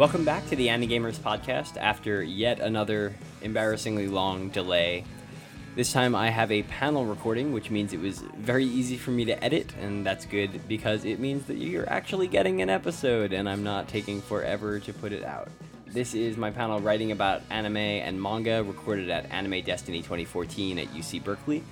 Welcome back to the Anime Gamers podcast after yet another embarrassingly long delay. This time I have a panel recording, which means it was very easy for me to edit, and that's good because it means that you're actually getting an episode and I'm not taking forever to put it out. This is my panel writing about anime and manga recorded at Anime Destiny 2014 at UC Berkeley.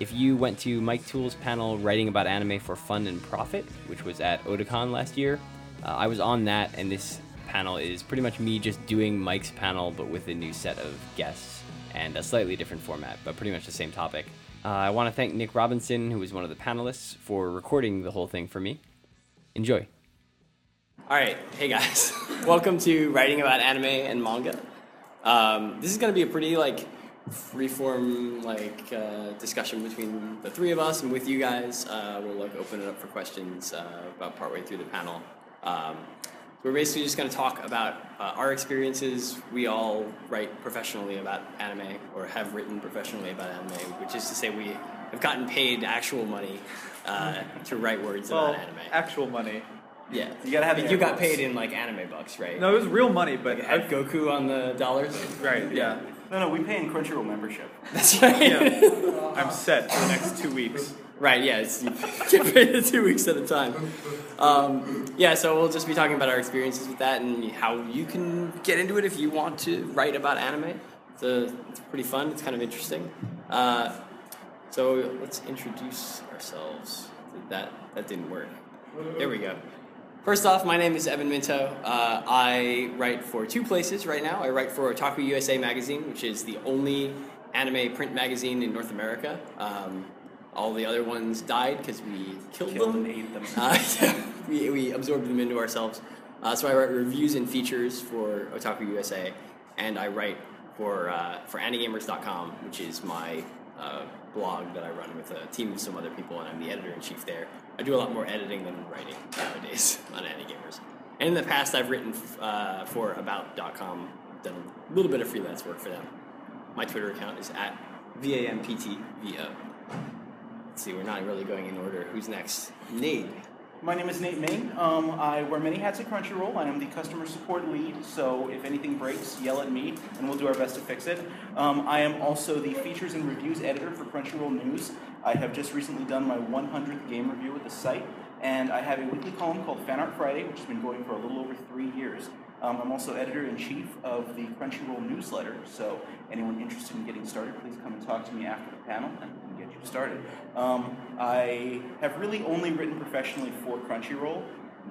If you went to Mike Toole's panel writing about anime for fun and profit, which was at Otakon last year, uh, I was on that, and this panel is pretty much me just doing Mike's panel, but with a new set of guests and a slightly different format, but pretty much the same topic. Uh, I want to thank Nick Robinson, who was one of the panelists, for recording the whole thing for me. Enjoy. All right, hey guys, welcome to writing about anime and manga. Um, this is going to be a pretty like freeform like uh, discussion between the three of us and with you guys. Uh, we'll like open it up for questions uh, about partway through the panel. Um, we're basically just going to talk about uh, our experiences. We all write professionally about anime, or have written professionally about anime, which is to say, we have gotten paid actual money uh, to write words well, about anime. Actual money. Yeah, You gotta have the You got air paid in like anime bucks, right? No, it was real money, but Like, had Goku on the dollars. right, yeah. No, no, we pay in Crunchyroll membership. That's right. yeah. I'm set for the next two weeks. Right, yeah, it's, two weeks at a time. Um, yeah, so we'll just be talking about our experiences with that and how you can get into it if you want to write about anime. It's, a, it's pretty fun, it's kind of interesting. Uh, so let's introduce ourselves. That, that didn't work. There we go. First off, my name is Evan Minto. Uh, I write for two places right now. I write for Otaku USA magazine, which is the only anime print magazine in North America. Um, all the other ones died because we killed, Killed them. and ate them. Uh, we, we absorbed them into ourselves. Uh, so I write reviews and features for Otaku USA, and I write for uh, for Anigamers.com, which is my uh, blog that I run with a team of some other people, and I'm the editor in chief there. I do a lot more editing than writing nowadays on Anigamers. And in the past, I've written uh, for About.com, done a little bit of freelance work for them. My Twitter account is at VAMPTVO. See, we're not really going in order. Who's next? Nate. My name is Nate Ming. Um, I wear many hats at Crunchyroll. I am the customer support lead, so if anything breaks, yell at me, and we'll do our best to fix it. Um, I am also the features and reviews editor for Crunchyroll News. I have just recently done my 100th game review with the site, and I have a weekly column called Fan Art Friday, which has been going for a little over three years. Um, I'm also editor in chief of the Crunchyroll newsletter, so anyone interested in getting started, please come and talk to me after the panel, and started. Um, I have really only written professionally for Crunchyroll,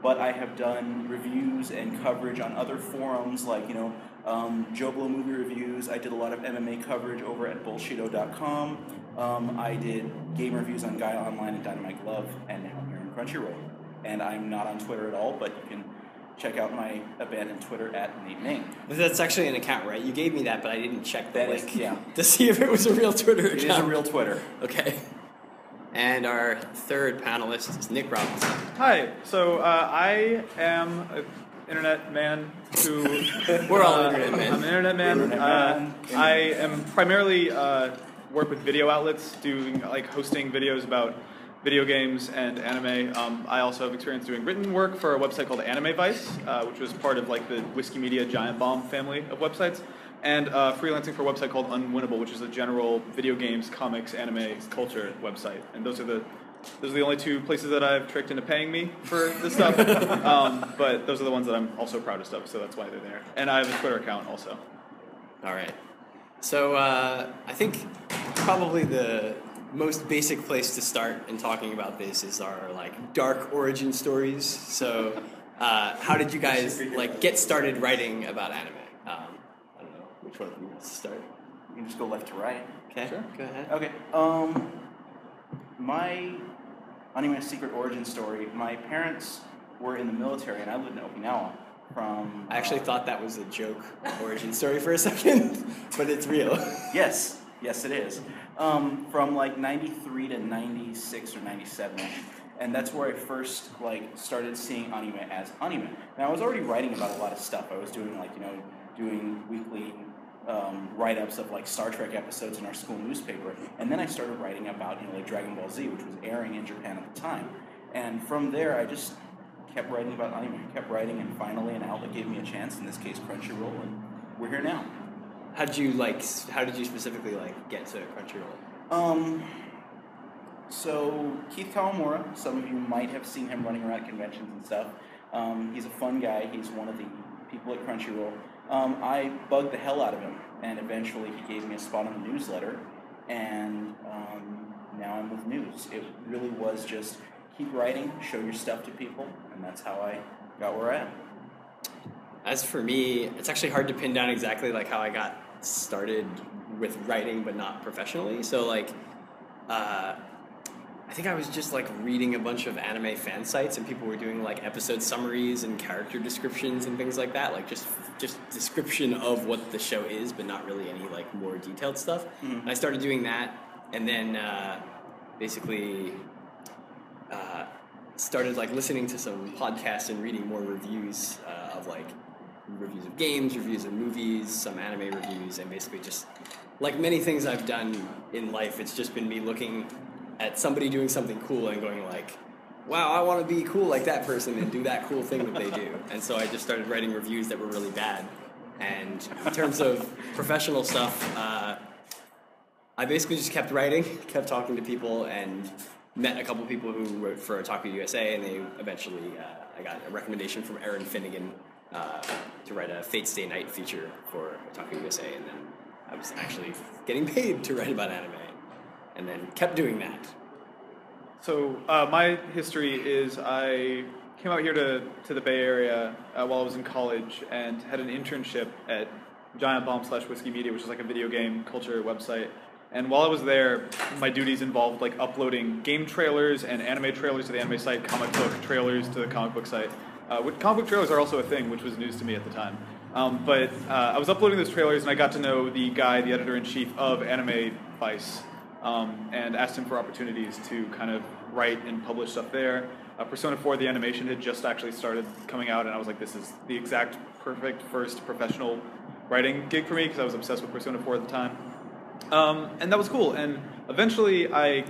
but I have done reviews and coverage on other forums like, you know, um, Joe Blow movie reviews. I did a lot of MMA coverage over at bullshido.com. Um, I did game reviews on Guy Online and Dynamite Glove, and now I'm here on Crunchyroll. And I'm not on Twitter at all, but you can check out my abandoned Twitter at Nate Ming. That's actually an account, right? You gave me that, but I didn't check the That is- link yeah. to see if it was a real Twitter account. It is a real Twitter. Okay. And our third panelist is Nick Robinson. Hi, so uh, I am an internet man who. We're all uh, internet men. I'm an internet man. Internet Uh, man. I am primarily uh, work with video outlets, doing like hosting videos about video games and anime. Um, I also have experience doing written work for a website called Anime Vice, uh, which was part of like the Whiskey Media Giant Bomb family of websites, and uh, freelancing for a website called Unwinnable, which is a general video games, comics, anime culture website. And those are the those are the only two places that I've tricked into paying me for this stuff. um, but those are the ones that I'm also proudest of, so that's why they're there. And I have a Twitter account also. All right. So uh, I think probably the most basic place to start in talking about this is our like dark origin stories. So uh, how did you guys like get started writing about anime? Um, I don't know which one of you wants to start. You can just go left to right. Okay, Sure. go ahead. Okay. Um, my anime secret origin story. My parents were in the military, and I lived in Okinawa. From I actually uh, thought that was a joke origin story for a second, but it's real. Yes, yes, it is. Um, from like '93 to '96 or '97, and that's where I first like started seeing anime as anime. Now I was already writing about a lot of stuff. I was doing like you know doing weekly um, write-ups of like Star Trek episodes in our school newspaper, and then I started writing about you know like Dragon Ball Z, which was airing in Japan at the time. And from there, I just kept writing about anime, kept writing, and finally an outlet gave me a chance. In this case, Crunchyroll, and we're here now. How did you like? How did you specifically like get to Crunchyroll? Um, so Keith Kawamura, some of you might have seen him running around at conventions and stuff. Um, he's a fun guy. He's one of the people at Crunchyroll. Um, I bugged the hell out of him, and eventually he gave me a spot on the newsletter, and um, now I'm with News. It really was just keep writing, show your stuff to people, and that's how I got where I am. As for me, it's actually hard to pin down exactly like how I got started with writing, but not professionally. So like, uh, I think I was just like reading a bunch of anime fan sites, and people were doing like episode summaries and character descriptions and things like that, like just just description of what the show is, but not really any like more detailed stuff. And I started doing that, and then uh, basically uh, started like listening to some podcasts and reading more reviews uh, of like reviews of games, reviews of movies, some anime reviews, and basically just like many things I've done in life, it's just been me looking at somebody doing something cool and going like, "Wow, I want to be cool like that person and do that cool thing that they do." And so I just started writing reviews that were really bad. And in terms of professional stuff, uh, I basically just kept writing, kept talking to people, and met a couple people who wrote for Otaku USA, and they eventually uh, I got a recommendation from Erin Finnegan uh, to write a Fate/stay night feature for Otaku USA, and then I was actually getting paid to write about anime, and then kept doing that. So uh, my history is I came out here to, to the Bay Area uh, while I was in college and had an internship at Giant Bomb slash Whiskey Media, which is like a video game culture website. And while I was there, my duties involved like uploading game trailers and anime trailers to the anime site, comic book trailers to the comic book site. Uh, which, comic book trailers are also a thing, which was news to me at the time. Um, but uh, I was uploading those trailers, and I got to know the guy, the editor in chief of Anime Vice, um, and asked him for opportunities to kind of write and publish stuff there. Uh, Persona 4, the animation had just actually started coming out, and I was like, this is the exact perfect first professional writing gig for me because I was obsessed with Persona 4 at the time. Um, and that was cool. And eventually, I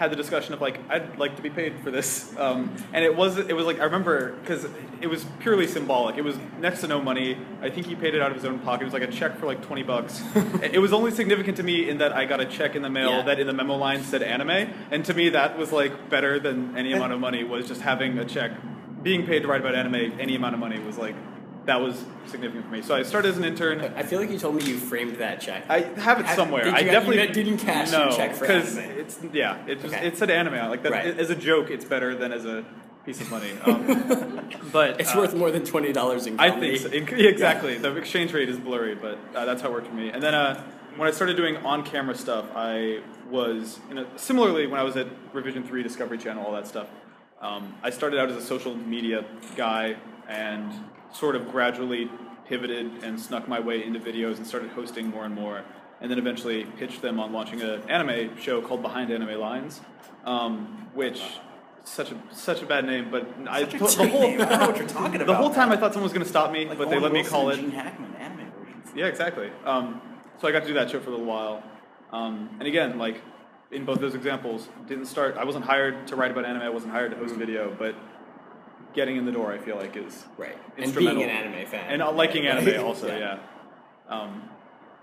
had the discussion of like, I'd like to be paid for this. Um, and it was, it was like, I remember because it was purely symbolic. It was next to no money. I think he paid it out of his own pocket. It was like a check for like twenty bucks. it was only significant to me in that I got a check in the mail Yeah. that in the memo line said anime, and to me that was like better than any amount of money. Was just having a check, being paid to write about anime, any amount of money was like. That was significant for me. So I started as an intern. I feel like you told me you framed that check. I have it Have- somewhere. did I definitely you didn't cash no, your check for because it's yeah. It just Okay. it said anime. Like that, Right. as a joke, it's better than as a piece of money. Um, but it's uh, worth more than twenty dollars in I think so. In- yeah, exactly. The exchange rate is blurry, but uh, that's how it worked for me. And then uh, when I started doing on-camera stuff, I was you know similarly when I was at Revision Three, Discovery Channel, all that stuff. Um, I started out as a social media guy and sort of gradually pivoted and snuck my way into videos and started hosting more and more. And then eventually pitched them on launching an anime show called Behind Anime Lines, um, which such a such a bad name, but I the whole name. I don't know what you're talking the whole time I thought someone was going to stop me, Like but they Owen let me call it. Gene Hackman anime versions. Yeah, exactly. Um, so I got to do that show for a little while, um, and again, like in both those examples, didn't start. I wasn't hired to write about anime. I wasn't hired to host video, but getting in the door, I feel like, is right. And being instrumental. an anime fan. and uh, liking anime also. Yeah. Um,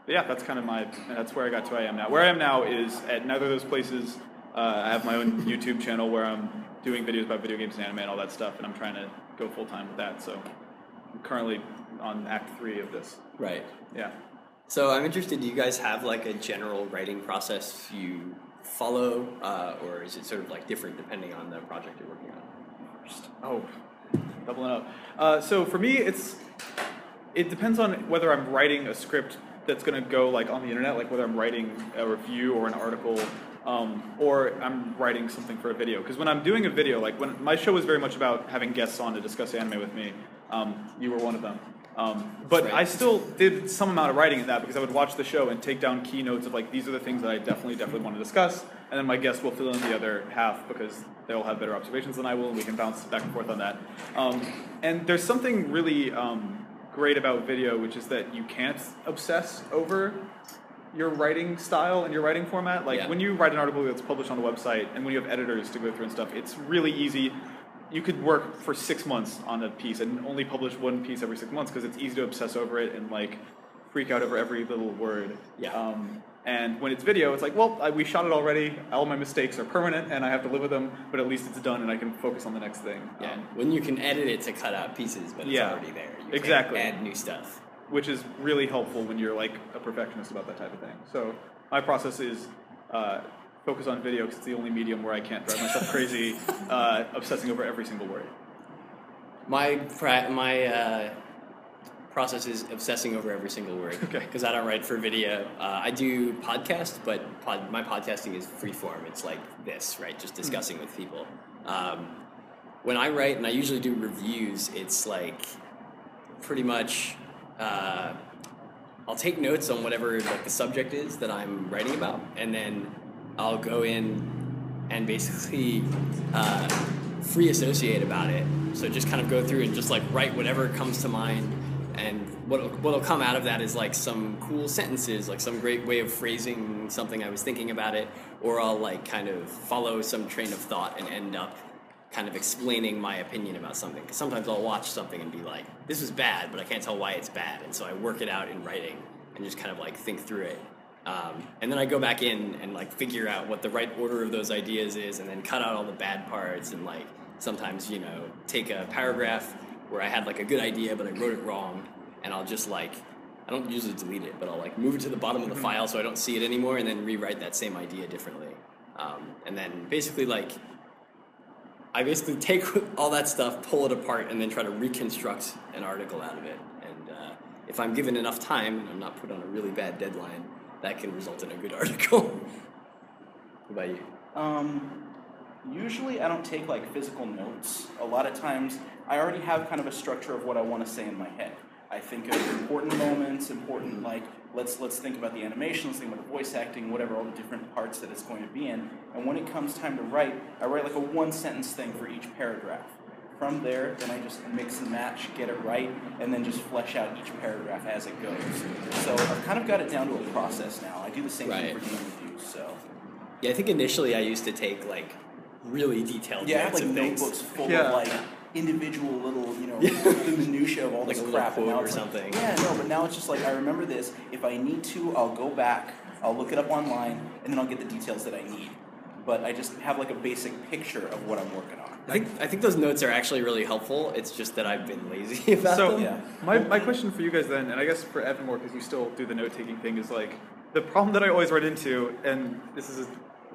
but yeah, that's kind of my. That's where I got to. Where I am now. Where I am now is at neither of those places. Uh, I have my own YouTube channel where I'm doing videos about video games and anime and all that stuff, and I'm trying to go full time with that. So I'm currently on Act Three of this. right. Yeah. So I'm interested. Do you guys have like a general writing process you follow, uh, or is it sort of like different depending on the project you're working on? Oh, doubling up. Uh, so for me, it's it depends on whether I'm writing a script that's going to go like on the internet, like whether I'm writing a review or an article, um, or I'm writing something for a video. Because when I'm doing a video, like when my show was very much about having guests on to discuss anime with me, um, you were one of them. Um, but right. I still did some amount of writing in that because I would watch the show and take down keynotes of like these are the things that I definitely definitely want to discuss, and then my guests will fill in the other half because they'll have better observations than I will, and we can bounce back and forth on that. Um, and there's something really um, great about video, which is that you can't obsess over your writing style and your writing format. Like Yeah. when you write an article that's published on a website, and when you have editors to go through and stuff, it's really easy you could work for six months on a piece and only publish one piece every six months because it's easy to obsess over it and like freak out over every little word. Yeah. Um, and when it's video, it's like, well, I, we shot it already. All my mistakes are permanent, and I have to live with them. But at least it's done, and I can focus on the next thing. Yeah, Um, when you can edit it to cut out pieces, but it's Yeah, already there. You exactly. Add new stuff. which is really helpful when you're like a perfectionist about that type of thing. So my process is uh, focus on video because it's the only medium where I can't drive myself crazy, uh, obsessing over every single word. My pra- my uh, process is obsessing over every single word. Okay. Because I don't write for video. Uh, I do podcast, but pod- my podcasting is free form. It's like this, right? Just discussing with people. Um, when I write, and I usually do reviews, it's like pretty much. Uh, I'll take notes on whatever like the subject is that I'm writing about, and then I'll go in and basically uh, free associate about it. So just kind of go through and just like write whatever comes to mind, and what what'll come out of that is like some cool sentences, like some great way of phrasing something I was thinking about it, or I'll like kind of follow some train of thought and end up kind of explaining my opinion about something. Because sometimes I'll watch something and be like, "This is bad," but I can't tell why it's bad, and so I work it out in writing and just kind of like think through it. Um, and then I go back in and like figure out what the right order of those ideas is, and then cut out all the bad parts. And like sometimes, you know, take a paragraph where I had like a good idea, but I wrote it wrong, and I'll just like I don't usually delete it, but I'll like move it to the bottom of the file so I don't see it anymore, and then rewrite that same idea differently. Um, and then basically like I basically take all that stuff, pull it apart, and then try to reconstruct an article out of it. And uh, if I'm given enough time and I'm not put on a really bad deadline, that can result in a good article. what about you? Um, usually I don't take like physical notes. A lot of times I already have kind of a structure of what I want to say in my head. I think of important moments, important like let's let's think about the animation, let's think about the voice acting, whatever, all the different parts that it's going to be in. And when it comes time to write, I write like a one sentence thing for each paragraph. From there, then I just mix and match, get it right, and then just flesh out each paragraph as it goes. So I've kind of got it down to a process now. I do the same Right. thing for game reviews. So Yeah, I think initially I used to take like really detailed Yeah, I have notes like of things. notebooks full Yeah. of like individual little, you know, Yeah. the minutia of all Like this a crap. and quote now or it's like- something. yeah, no, but now it's just like I remember this. If I need to, I'll go back, I'll look it up online, and then I'll get the details that I need. But I just have like a basic picture of what I'm working on. I think I think those notes are actually really helpful. It's just that I've been lazy about So them. Yeah. my, my question for you guys then, and I guess for Evan more because you still do the note taking thing, is like the problem that I always run into, and this is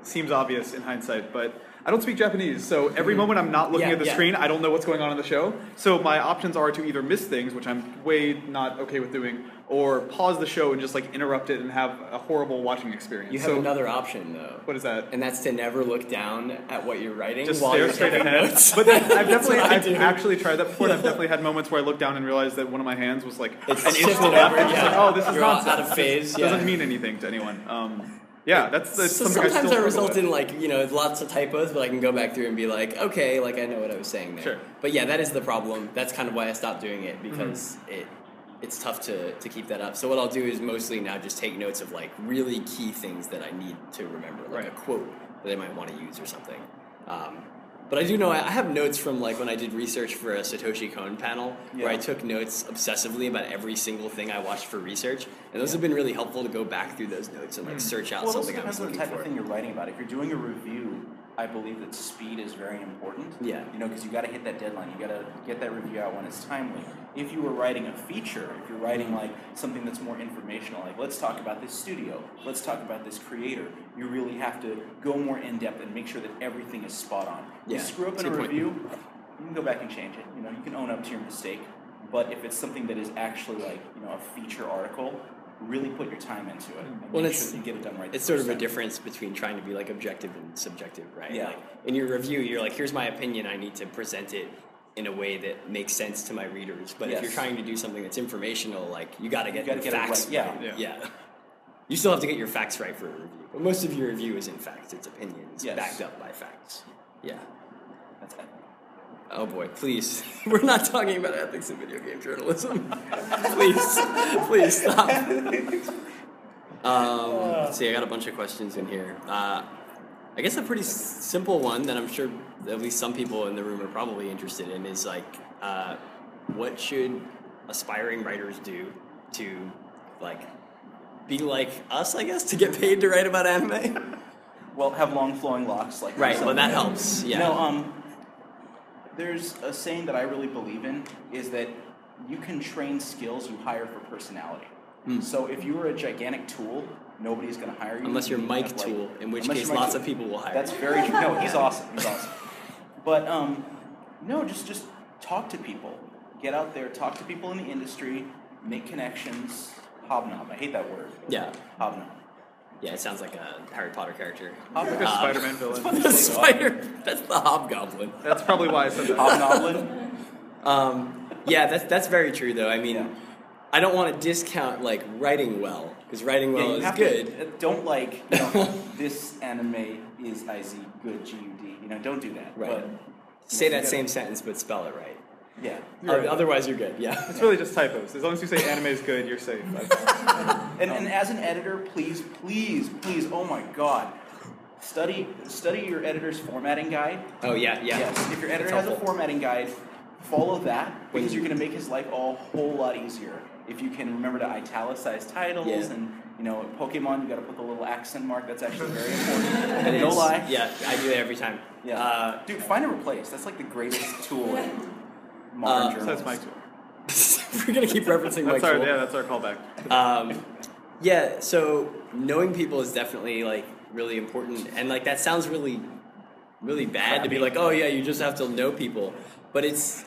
seems obvious in hindsight, but I don't speak Japanese, so every moment I'm not looking Mm-hmm. Yeah, at the yeah. screen, I don't know what's going on in the show. So my options are to either miss things, which I'm way not okay with doing, or pause the show and just like interrupt it and have a horrible watching experience. You have so another option though. what is that? And that's to never look down at what you're writing just while stare you're straight ahead. notes. But then I've definitely, I I've do. actually tried that before. I've definitely had moments where I looked down and realized that one of my hands was like It's an inch to the left. and it's yeah. like, oh, this is You're nonsense. out of phase, Doesn't mean anything to anyone. Um, yeah, that's, that's so something I sometimes still I struggle result in like you know lots of typos, but I can go back through and be like, okay, like I know what I was saying there. Sure. But yeah, that is the problem. That's kind of why I stopped doing it because Mm-hmm. it it's tough to to keep that up. So what I'll do is mostly now just take notes of like really key things that I need to remember, like a quote that I might want to use or something. Um, but I do know I I have notes from like when I did research for a Satoshi Kon panel where I took notes obsessively about every single thing I watched for research, and those have been really helpful to go back through those notes and like search out Well, it also something I was depends on the type for. of thing you're writing about. If you're doing a review, I believe that speed is very important. Yeah. You know, because you got to hit that deadline. You got to get that review out when it's timely. If you were writing a feature, if you're writing mm-hmm. like something that's more informational, like let's talk about this studio, let's talk about this creator, you really have to go more in depth and make sure that everything is spot on. Yeah. You screw up in a a good point. review, you can go back and change it. You know, you can own up to your mistake. But if it's something that is actually like you know a feature article, really put your time into it and Well, make it's- sure that you get it done right. It's sort of first a difference between trying to be like objective and subjective, right? Yeah. Like in your review, you're like, here's my opinion. I need to present it in a way that makes sense to my readers. But if you're trying to do something that's informational, like you got to get gotta your get facts right, yeah. right. Yeah. yeah. You still have to get your facts right for a review, but most of your review is in fact, It's opinions Yes. backed up by facts. Yeah. That's it. Oh boy, please. We're not talking about ethics in video game journalism. please, please stop. Um, let's see, I got a bunch of questions in here. Uh, I guess a pretty s- simple one that I'm sure at least some people in the room are probably interested in is like, uh, what should aspiring writers do to like be like us? I guess to get paid to write about anime. Well, have long flowing locks like right. Well, that helps. Yeah. No, um, there's a saying that I really believe in is that you can train skills you hire for personality. Hmm. So if you were a gigantic tool, nobody's going to hire you. Unless you're You Mike have, like- Tool, in which case lots Tool. of people will hire. That's you. very true. No, he's awesome. He's awesome. But um, no, just just talk to people. Get out there, talk to people in the industry, make connections, hobnob. I hate that word. Yeah. Hobnob. Yeah, it sounds like a Harry Potter character. A Uh, Spider-Man villain. the spider. That's the hobgoblin. That's probably why I said that. Hobnoblin. Um, yeah, that's that's very true though. I mean, Yeah. I don't want to discount like writing well because writing well is good. To, uh, don't like you know, this anime is IZ good G U D. You know, don't do that. Right. But Say that same sentence but spell it right. Yeah. You're right. Otherwise, you're good. Yeah. It's really just typos. As long as you say anime is good, you're safe. And, and as an editor, please, please, please, oh my God, study study your editor's formatting guide. Oh yeah, yeah. Yes, if your editor has a formatting guide, follow that because you- you're going to make his life a whole lot easier. If you can remember to italicize titles Yeah. and you know Pokemon, you got to put the little accent mark. That's actually very important. It no is. lie. Yeah, I do it every time. Yeah. Uh, Dude, find and replace. That's like the greatest tool in modern Uh, So that's Mike Toole. we're gonna keep referencing Mike That's our Tool. yeah, that's our callback. Um, yeah, so knowing people is definitely like really important, and like that sounds really, really bad to be like, oh yeah, you just have to know people, but it's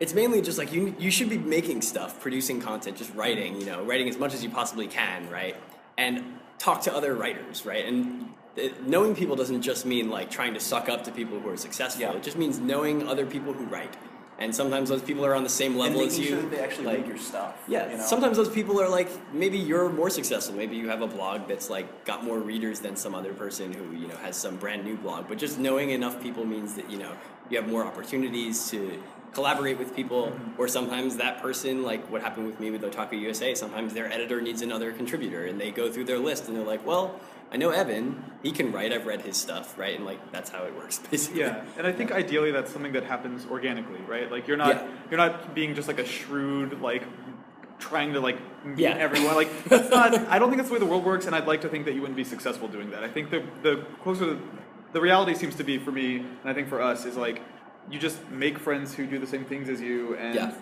it's mainly just like you you should be making stuff, producing content, just writing, you know, writing as much as you possibly can, right, and talk to other writers, right, and. It, knowing people doesn't just mean like trying to suck up to people who are successful. Yeah. It just means knowing other people who write, and sometimes those people are on the same level as you. sure they actually like- read your stuff. yeah, you know? sometimes those people are like maybe you're more successful. Maybe you have a blog that's like got more readers than some other person who you know has some brand new blog. But just knowing enough people means that you know you have more opportunities to collaborate with people. Mm-hmm. Or sometimes that person, like what happened with me with Otaku USA, sometimes their editor needs another contributor, and they go through their list and they're like, well. I know Evan. He can write. I've read his stuff, right? And like that's how it works, basically. Yeah, and I think ideally that's something that happens organically, right? Like you're not Yeah. you're not being just like a shrewd like trying to like meet Yeah. everyone. Like that's not. I don't think that's the way the world works, and I'd like to think that you wouldn't be successful doing that. I think the the closer the reality seems to be for me, and I think for us is like you just make friends who do the same things as you and Yeah.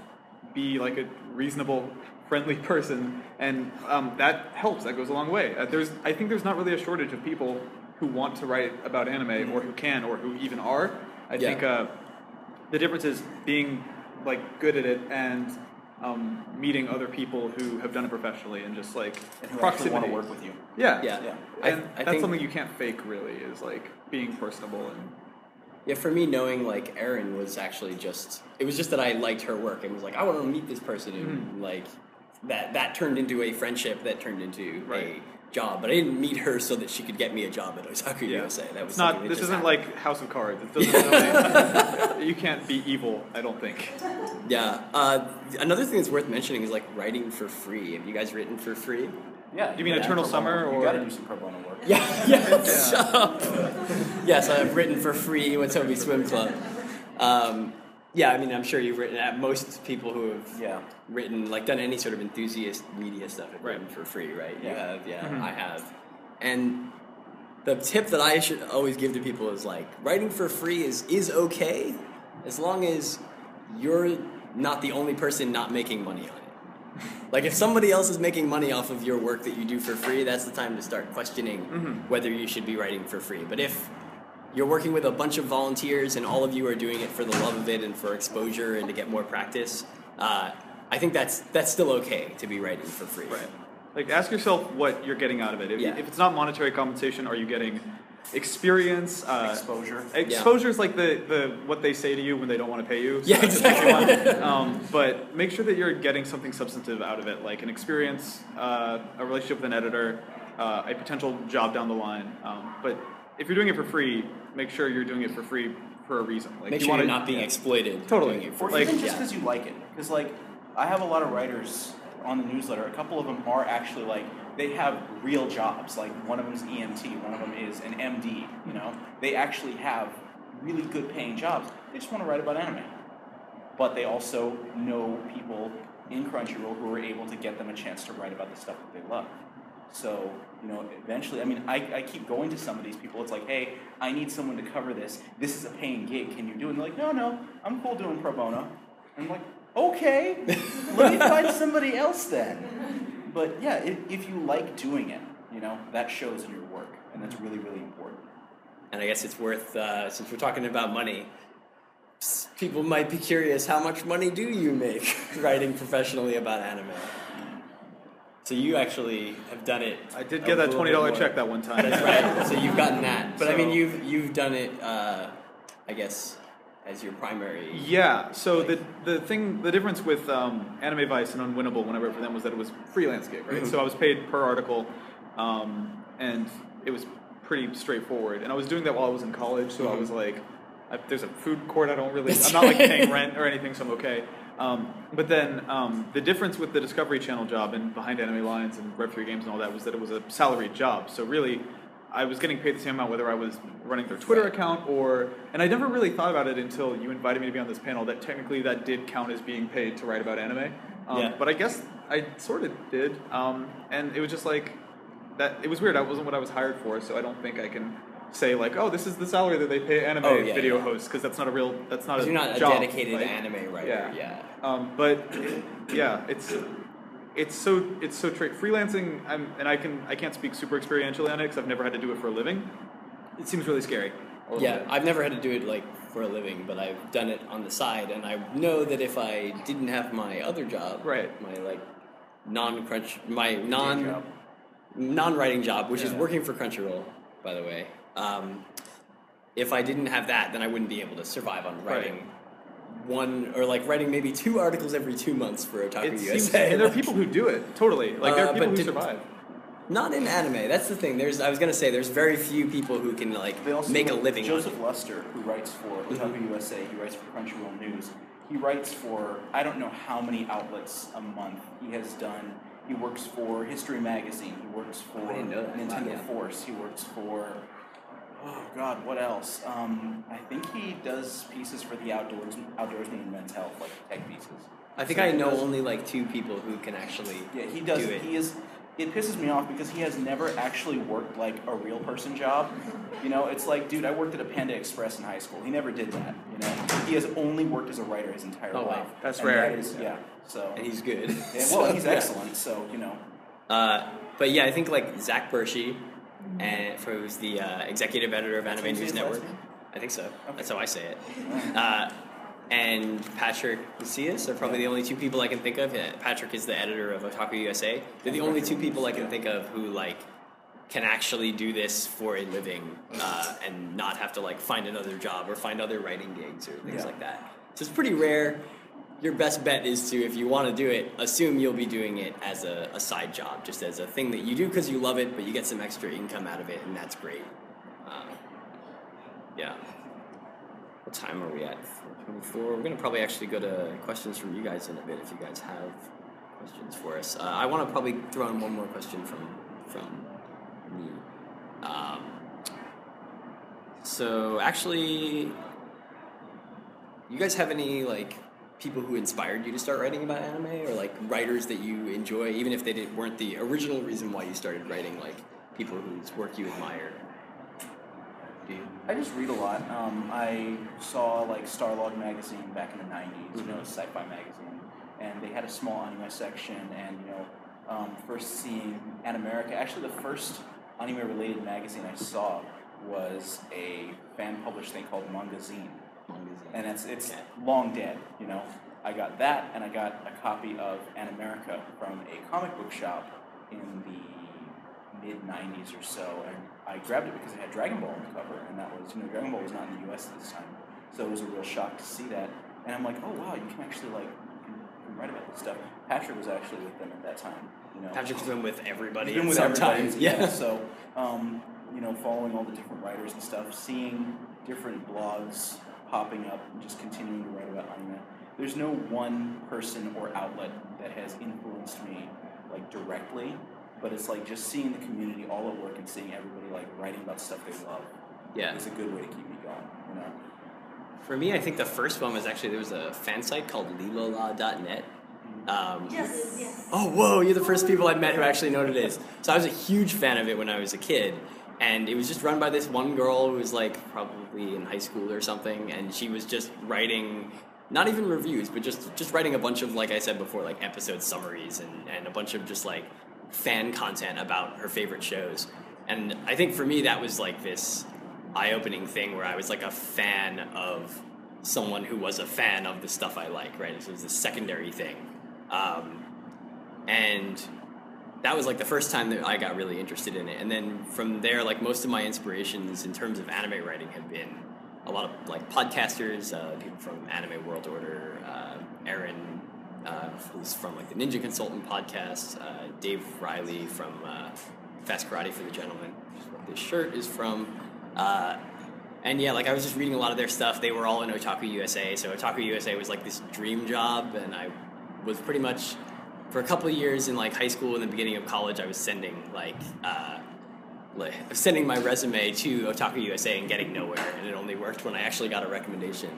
be like a reasonable friendly person and um, that helps that goes a long way uh, there's i think there's not really a shortage of people who want to write about anime or who can or who even are i Yeah. think uh, the difference is being like good at it and um, meeting other people who have done it professionally and just like and who proximity. want to work with you. yeah Yeah. Yeah. I- and I that's think- something you can't fake really is like being personable and Yeah, for me, knowing like Erin was actually just it was just that I liked her work and was like, I want to meet this person, and like that that turned into a friendship that turned into Right. a job. But I didn't meet her so that she could get me a job at Otaku USA. That was it's not that this isn't happened. like house of cards it doesn't you can't be evil i don't think yeah. Uh, another thing that's worth mentioning is like writing for free. Have you guys written for free? Yeah. Do you mean gotta Eternal have pro bono- Summer, You or- got to do some pro bono work. Yeah, yeah. Shut up. yes, I've written for free with Toby Swim Club. Um, yeah, I mean, I'm sure you've written at most people who have Yeah. written like done any sort of enthusiast media stuff have written for free, right? You Yeah. have, yeah, Mhm. I have. And the tip that I should always give to people is like writing for free is is okay as long as you're not the only person not making money on it. Like if somebody else is making money off of your work that you do for free, that's the time to start questioning Mhm. whether you should be writing for free. But if you're working with a bunch of volunteers and all of you are doing it for the love of it and for exposure and to get more practice, uh, I think that's that's still okay to be writing for free. Right. Like, ask yourself what you're getting out of it. If, Yeah. if it's not monetary compensation, are you getting experience? Uh, Exposure. Exposure is like the, the what they say to you when they don't want to pay you. so Yeah, that's you exactly. um, but make sure that you're getting something substantive out of it, like an experience, uh, a relationship with an editor, uh, a potential job down the line. Um, but if you're doing it for free, make sure you're doing it for free for a reason. Like Make you sure wanna, you're not being yeah. exploited. Totally. doing it for Or Like- even just yeah. because you like it. Because like I have a lot of writers on the newsletter, a couple of them are actually like they have real jobs. Like one of them is EMT, one of them is an MD. You know, they actually have really good paying jobs. They just want to write about anime, but they also know people in Crunchyroll who are able to get them a chance to write about the stuff that they love. So, you know, eventually, I mean, I, I keep going to some of these people. It's like, hey, I need someone to cover this. This is a paying gig. Can you do it? And they're like, no, no, I'm cool doing pro bono. And I'm like, okay, let me find somebody else then. But yeah, if, if you like doing it, you know, that shows in your work. And that's really, really important. And I guess it's worth, uh, since we're talking about money, people might be curious how much money do you make writing professionally about anime? So you actually have done it. I did get that twenty dollar check that one time. That's right. So you've gotten that, but I mean, you've you've done it. Uh, I guess as your primary. Yeah. So the the thing, the difference with um, Anime Vice and Unwinnable, when I wrote for them, was that it was freelance gig, right? Mhm. So I was paid per article, um, and it was pretty straightforward. And I was doing that while I was in college, so I Mhm. was like, I, "There's a food court. I don't really. I'm not like paying rent or anything, so I'm okay." Um, but then um, the difference with the Discovery Channel job and Behind Anime Lines and Rev 3 Games and all that was that it was a salaried job. So really, I was getting paid the same amount whether I was running their Twitter account or, and I never really thought about it until you invited me to be on this panel. That technically that did count as being paid to write about anime. Um, Yeah. But I guess I sort of did, um, and it was just like that. It was weird. That wasn't what I was hired for, so I don't think I can say like, oh, this is the salary that they pay anime Oh, yeah, video yeah. hosts because that's not a real. That's not a. You're not a job, dedicated like- anime writer. yeah. yeah. um, but yeah, it's it's so it's so tricky. Freelancing, I'm, and I can I can't speak super experientially on it because I've never had to do it for a living. It seems really scary. Yeah, bit. I've never had to do it like for a living, but I've done it on the side, and I know that if I didn't have my other job, Right. my like non-crunch, my non non-writing job, which is working for Crunchyroll, by the way. Um, if I didn't have that, then I wouldn't be able to survive on Right. writing one or like writing maybe two articles every two months for Otaku It USA. seems, and there are people who do it totally. Like there Uh, are people but who did- survive. Not in anime. That's the thing. There's I was gonna say there's very few people who can like They also make a living. Joseph it. Luster, who writes for Mhm. Otaku USA, he writes for Crunchyroll News. He writes for I don't know how many outlets a month. He has done. He works for History Magazine. He works for I didn't know that. Nintendo Wow, yeah. Force. He works for. Oh God, what else? Um, I think he does pieces for the outdoors, outdoorsman and men's health, like tech pieces. I think So I know does- only like two people who can actually Yeah, he does. do it. He is. It pisses me off because he has never actually worked like a real person job. You know, it's like, dude, I worked at a Panda Express in high school. He never did that. You know, he has only worked as a writer his entire Oh, wow. life. That's And rare. that is- yeah. So. and he's good. yeah, So, well, he's yeah. excellent. So you know. Uh, but yeah, I think like Zac Bertschy, and for who's the uh, executive editor of Anime Can you say News Network. I think so. Okay. That's how I say it. Uh, and Patrick Macias are probably the only two people I can think of. Yeah, Patrick is the editor of Otaku USA. They're the only two people I can think of who like can actually do this for a living uh, and not have to like find another job or find other writing gigs or things Yeah. like that. So it's pretty rare. Your best bet is to, if you want to do it, assume you'll be doing it as a, a side job, just as a thing that you do because you love it, but you get some extra income out of it, and that's great. Um, yeah. What time are we at? 424. We're going to probably actually go to questions from you guys in a bit if you guys have questions for us. Uh, I want to probably throw in one more question from from me. Um, so actually, you guys have any like people who inspired you to start writing about anime, or like writers that you enjoy, even if they didn't, weren't the original reason why you started writing? Like people whose work you admire. Do you? I just read a lot. Um, I saw like Starlog magazine back in the '90s, you know, sci-fi magazine, and they had a small anime section. And you know, um, first seeing Animerica, actually the first anime-related magazine I saw was a fan-published thing called Mangazine, and it's it's Okay. long dead. You know, I got that, and I got a copy of Animerica from a comic book shop in the mid '90s or so, and I grabbed it because it had Dragon Ball on the cover, and that was you know Dragon Ball was not in the U.S. at this time, so it was a real shock to see that, and I'm like, oh wow, you can actually like you can, write about this stuff. Patrick was actually with them at that time, you know. Patrick's been with everybody. He's been with everybody, times. yeah. So, um, you know, following all the different writers and stuff, seeing different blogs popping up, and just continuing to write about anime. There's no one person or outlet that has influenced me like directly, but it's like just seeing the community all at work and seeing everybody like writing about stuff they love Yeah. is a good way to keep me going. You know. For me, I think the first one was actually there was a fan site called lilola.net. Um, Yes, yes. Oh, whoa, you're the first people I've met who actually know what it is. So I was a huge fan of it when I was a kid. And it was just run by this one girl who was like probably in high school or something. And she was just writing, not even reviews, but just, just writing a bunch of, like I said before, like episode summaries and, and a bunch of just like fan content about her favorite shows. And I think for me, that was like this eye opening thing where I was like a fan of someone who was a fan of the stuff I like, right? It was a secondary thing. Um, and that was like the first time that I got really interested in it. And then from there, like most of my inspirations in terms of anime writing have been a lot of like podcasters, uh, people from Anime World Order, uh, Erin, uh, who's from like the Ninja Consultant podcast, uh, Dave Riley from uh, Fast Karate for the Gentleman, this shirt is from. Uh, and yeah, like I was just reading a lot of their stuff. They were all in Otaku USA, so Otaku USA was like this dream job, and I was pretty much for a couple of years in like high school and the beginning of college. I was sending like uh, like sending my resume to Otaku USA and getting nowhere, and it only worked when I actually got a recommendation.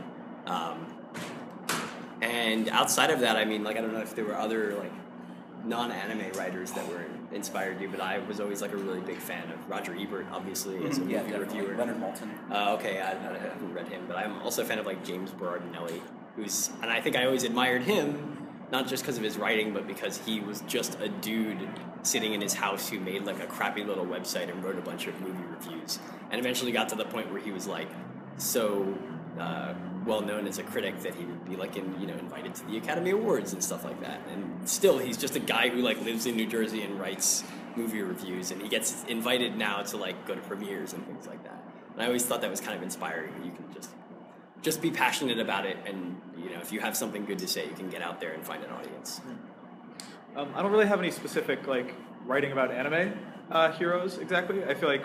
Um, and outside of that, I mean, like I don't know if there were other like non-anime writers that were inspired you, but I was always like a really big fan of Roger Ebert, obviously as a yeah, movie reviewer. Leonard Maltin. Uh, okay, I, I haven't read him, but I'm also a fan of like James Berardinelli, who's, and I think I always admired him, not just because of his writing, but because he was just a dude sitting in his house who made like a crappy little website and wrote a bunch of movie reviews, and eventually got to the point where he was like so uh, well known as a critic that he would be like in, you know invited to the Academy Awards and stuff like that. And still, he's just a guy who like lives in New Jersey and writes movie reviews, and he gets invited now to like go to premieres and things like that. And I always thought that was kind of inspiring. You can just just be passionate about it, and you know if you have something good to say, you can get out there and find an audience. Um, I don't really have any specific like writing about anime uh, heroes exactly. I feel like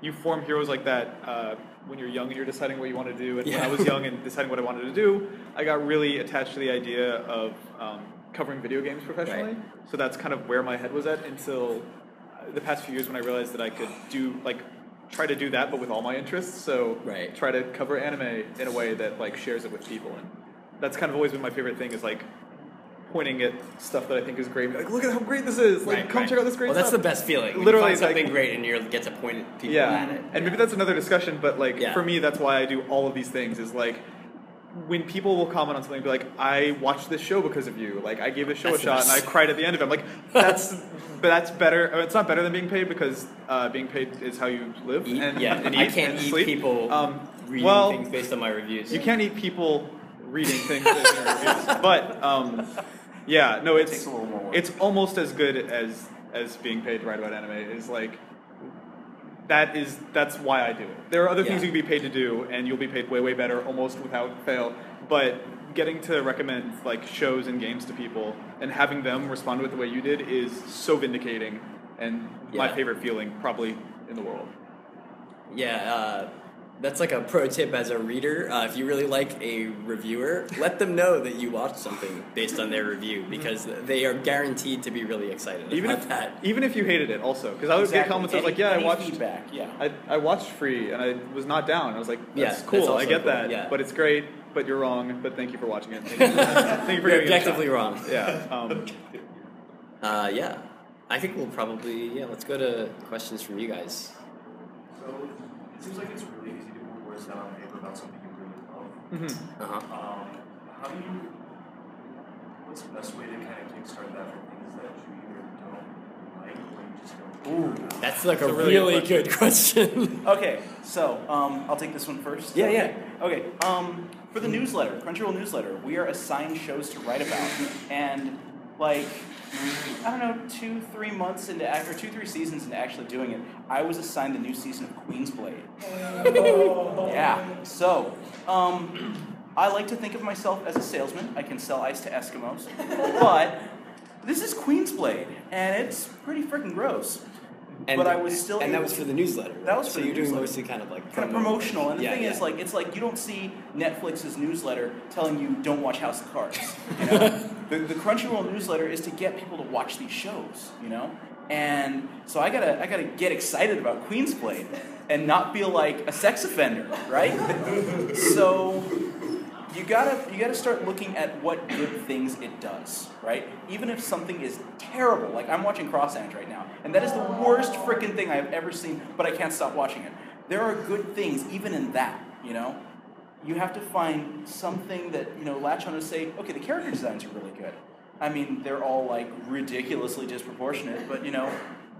you form heroes like that uh, when you're young and you're deciding what you want to do. And when I was young and deciding what I wanted to do, I got really attached to the idea of um, covering video games professionally. Right. So that's kind of where my head was at until uh, the past few years when I realized that I could do like try to do that but with all my interests. So Right. try to cover anime in a way that like shares it with people and that's kind of always been my favorite thing is like pointing at stuff that I think is great. Like, look at how great this is! Like, Right, come right. check out this great Well, that's the best feeling. When you Literally, find it's like- something great, and you get to point at people yeah, at it. and maybe that's another discussion. But like Yeah. for me, that's why I do all of these things. Is like when people will comment on something, and be like, "I watched this show because of you." Like I gave this show That's a the shot, and I cried at the end of it. I'm like, "That's." But that's better. uh, It's not better than being paid because uh, being paid is how you live Eat- and, yeah, and I can't and eat sleep. people Um, reading well, things based on my reviews. you can't eat people reading things as in reviews. But um, yeah, no, it's takes a little more work. it's almost as good as as being paid to write about anime. Is like that is that's why I do it. There are other things Yeah. you can be paid to do, and you'll be paid way way better, almost without fail. But getting to recommend like shows and games to people and having them respond to it the way you did is so vindicating and my Yeah. favorite feeling probably in the world. Yeah, uh, that's like a pro tip as a reader. Uh, if you really like a reviewer, let them know that you watched something based on their review because they are guaranteed to be really excited Even about if that. even if you hated it, also because I would get Exactly. comments that was Any- like, "Yeah, I watched feedback. Yeah. I, I watched Free and I was not down. I was like, Yeah, that's that's cool. I get cool, that, yeah. but it's great. But you're wrong. But thank you for watching it. Thank you for, thank you for You're giving it objectively wrong. Yeah. Um, Uh, yeah, I think we'll probably yeah. Let's go to questions from you guys. So it seems like it's really easy to put words down on paper about something you really love. mhm. Uh huh. Um, how do you? What's the best way to kind of kickstart that for things that you either don't like or you just don't? Ooh, That's like a, a really really, good good question. Okay, so um, I'll take this one first. Yeah, yeah. Okay, um, for the newsletter, Crunchyroll newsletter, we are assigned shows to write about, and like I don't know, two, three months into act or two, three seasons into actually doing it, I was assigned the new season of Queen's Blade. yeah. So, um, I like to think of myself as a salesman. I can sell ice to Eskimos, but this is Queen's Blade, and it's pretty freaking gross. And, but I was still and that was to- for the newsletter. That right? was so for the you're doing mostly kind of like kind of promotional. And the Yeah, thing yeah. is, like, it's like you don't see Netflix's newsletter telling you don't watch House of Cards. You know, the, the Crunchyroll newsletter is to get people to watch these shows. You know, and so I gotta I gotta get excited about Queen's Blade and not feel like a sex offender, right? so you gotta you gotta start looking at what good things it does, right? Even if something is terrible, like I'm watching Cross Ange right now, and that is the worst freaking thing I have ever seen, but I can't stop watching it. There are good things even in that, you know. You have to find something that you know latch on to say, okay, the character designs are really good. I mean, they're all like ridiculously disproportionate, but you know,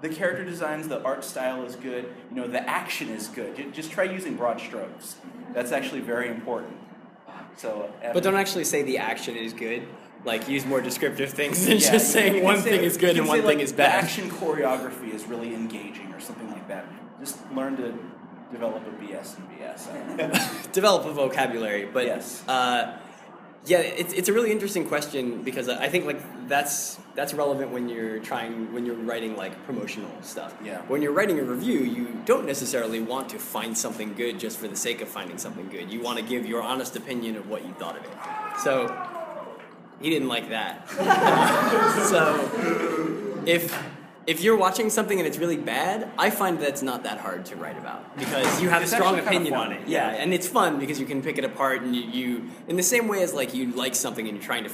the character designs, the art style is good. You know, the action is good. Just try using broad strokes. That's actually very important. So, uh, But don't actually say the action is good. Like use more descriptive things than Yeah, just saying one say, thing is good and say, one thing like, is bad. The action choreography is really engaging, or something like that. Just learn to develop a BS and BS. I don't know. Develop a vocabulary, but Yes. uh, yeah, it's, it's a really interesting question because I think like that's that's relevant when you're trying when you're writing like promotional stuff. Yeah. When you're writing a review, you don't necessarily want to find something good just for the sake of finding something good. You want to give your honest opinion of what you thought of it. So he didn't like that. so if if you're watching something and it's really bad, I find that's not that hard to write about because you have It's a strong opinion on it. Yeah, and it's fun because you can pick it apart and you, you in the same way as like you like something and you're trying to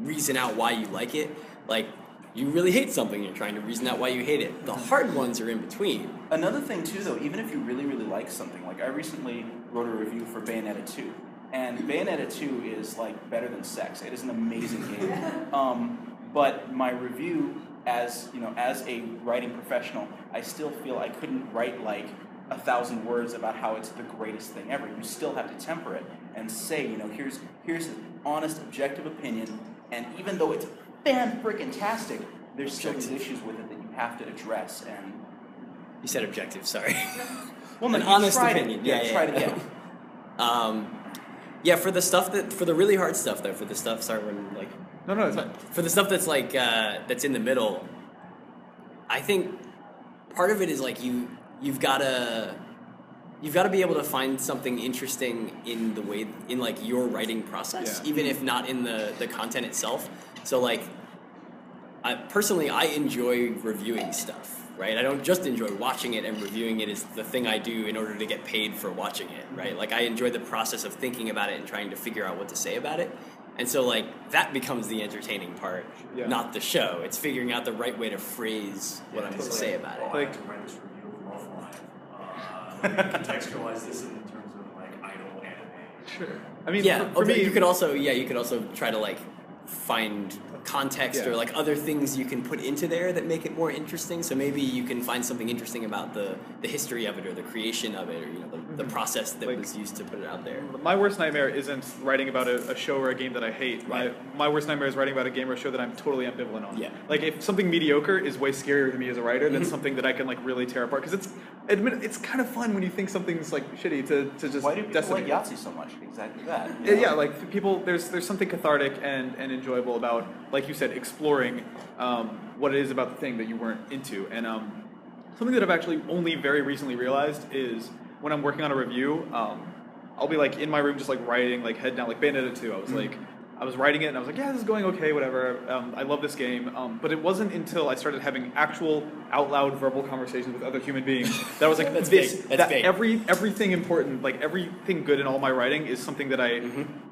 reason out why you like it. Like you really hate something and you're trying to reason out why you hate it. The hard ones are in between. Another thing too, though, even if you really, really like something, like I recently wrote a review for Bayonetta 2, and Bayonetta 2 is like better than sex. It is an amazing game. Um, but my review, as you know, as a writing professional, I still feel I couldn't write like a thousand words about how it's the greatest thing ever. You still have to temper it and say, you know, here's here's an honest, objective opinion, and even though it's fan freaking tastic, there's still these issues with it that you have to address and You said objective, sorry. well, An honest tried it. opinion. Yeah, Yeah, yeah. Yeah. um, yeah, for the stuff that for the really hard stuff though, for the stuff sorry when like No, no, it's for the stuff that's like uh, that's in the middle, I think part of it is like you you've gotta you've got to be able to find something interesting in the way in like your writing process, Yeah. even if not in the the content itself. So like, I personally I enjoy reviewing stuff. Right, I don't just enjoy watching it and reviewing it is the thing I do in order to get paid for watching it. Right, like I enjoy the process of thinking about it and trying to figure out what to say about it. And so, like, that becomes the entertaining part, Yeah. not the show. It's figuring out the right way to phrase what I'm going to say about Well, it. I Like- have to write this review of offline. Uh, contextualize this in terms of like idol anime. Sure. I mean, yeah, for, for okay, me, you could also yeah, you could also try to like find context Yeah. or like other things you can put into there that make it more interesting. So maybe you can find something interesting about the the history of it or the creation of it or you know the, the process that Like- was used to put it out there. My worst nightmare isn't writing about a, a show or a game that I hate. My, Right. my worst nightmare is writing about a game or a show that I'm totally ambivalent on. Yeah. Like if something mediocre is way scarier to me as a writer than Mhm. something that I can like really tear apart because it's admit it's kind of fun when you think something's like shitty to, to just Why do people decimate like it. Yahtzee so much? Exactly that. you Yeah, know? yeah, like people, there's there's something cathartic and, and enjoyable about, like you said, exploring um, what it is about the thing that you weren't into. And um, something that I've actually only very recently realized is when I'm working on a review, um, I'll be like in my room just like writing, like head down, like Bayonetta 2. I was like, I was writing it and I was like, yeah, this is going okay, whatever. Um, I love this game. Um, but it wasn't until I started having actual out loud verbal conversations with other human beings that I was like, That's this. That's that every everything important, like everything good in all my writing is something that I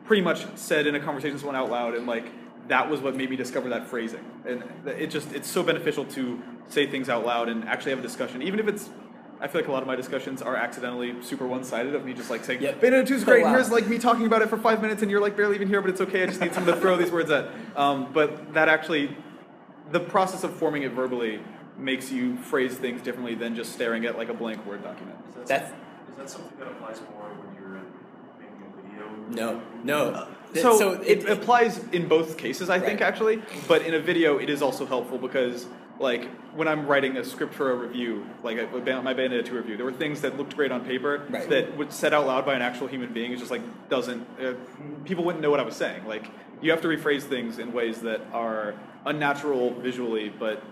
pretty much said in a conversation with someone out loud, and like that was what made me discover that phrasing. And it just it's so beneficial to say things out loud and actually have a discussion, even if it's. I feel like a lot of my discussions are accidentally super one-sided of me just like saying, Yep. "Bayonetta 2 is Oh, great." and wow. Here's like me talking about it for five minutes, and you're like barely even here, but it's okay. I just need someone to throw these words at. Um, but that actually, the process of forming it verbally makes you phrase things differently than just staring at like a blank word document. Is that, That's- is that something that applies more when you're making a video? No, no. Th- So, it, applies in both cases, I think, actually. But in a video, it is also helpful because, like, when I'm writing a script for a review, like a, my Bayonetta 2 review, there were things that looked great on paper Right. that would said out loud by an actual human being. It just like doesn't. Uh, people wouldn't know what I was saying. Like, you have to rephrase things in ways that are unnatural visually, but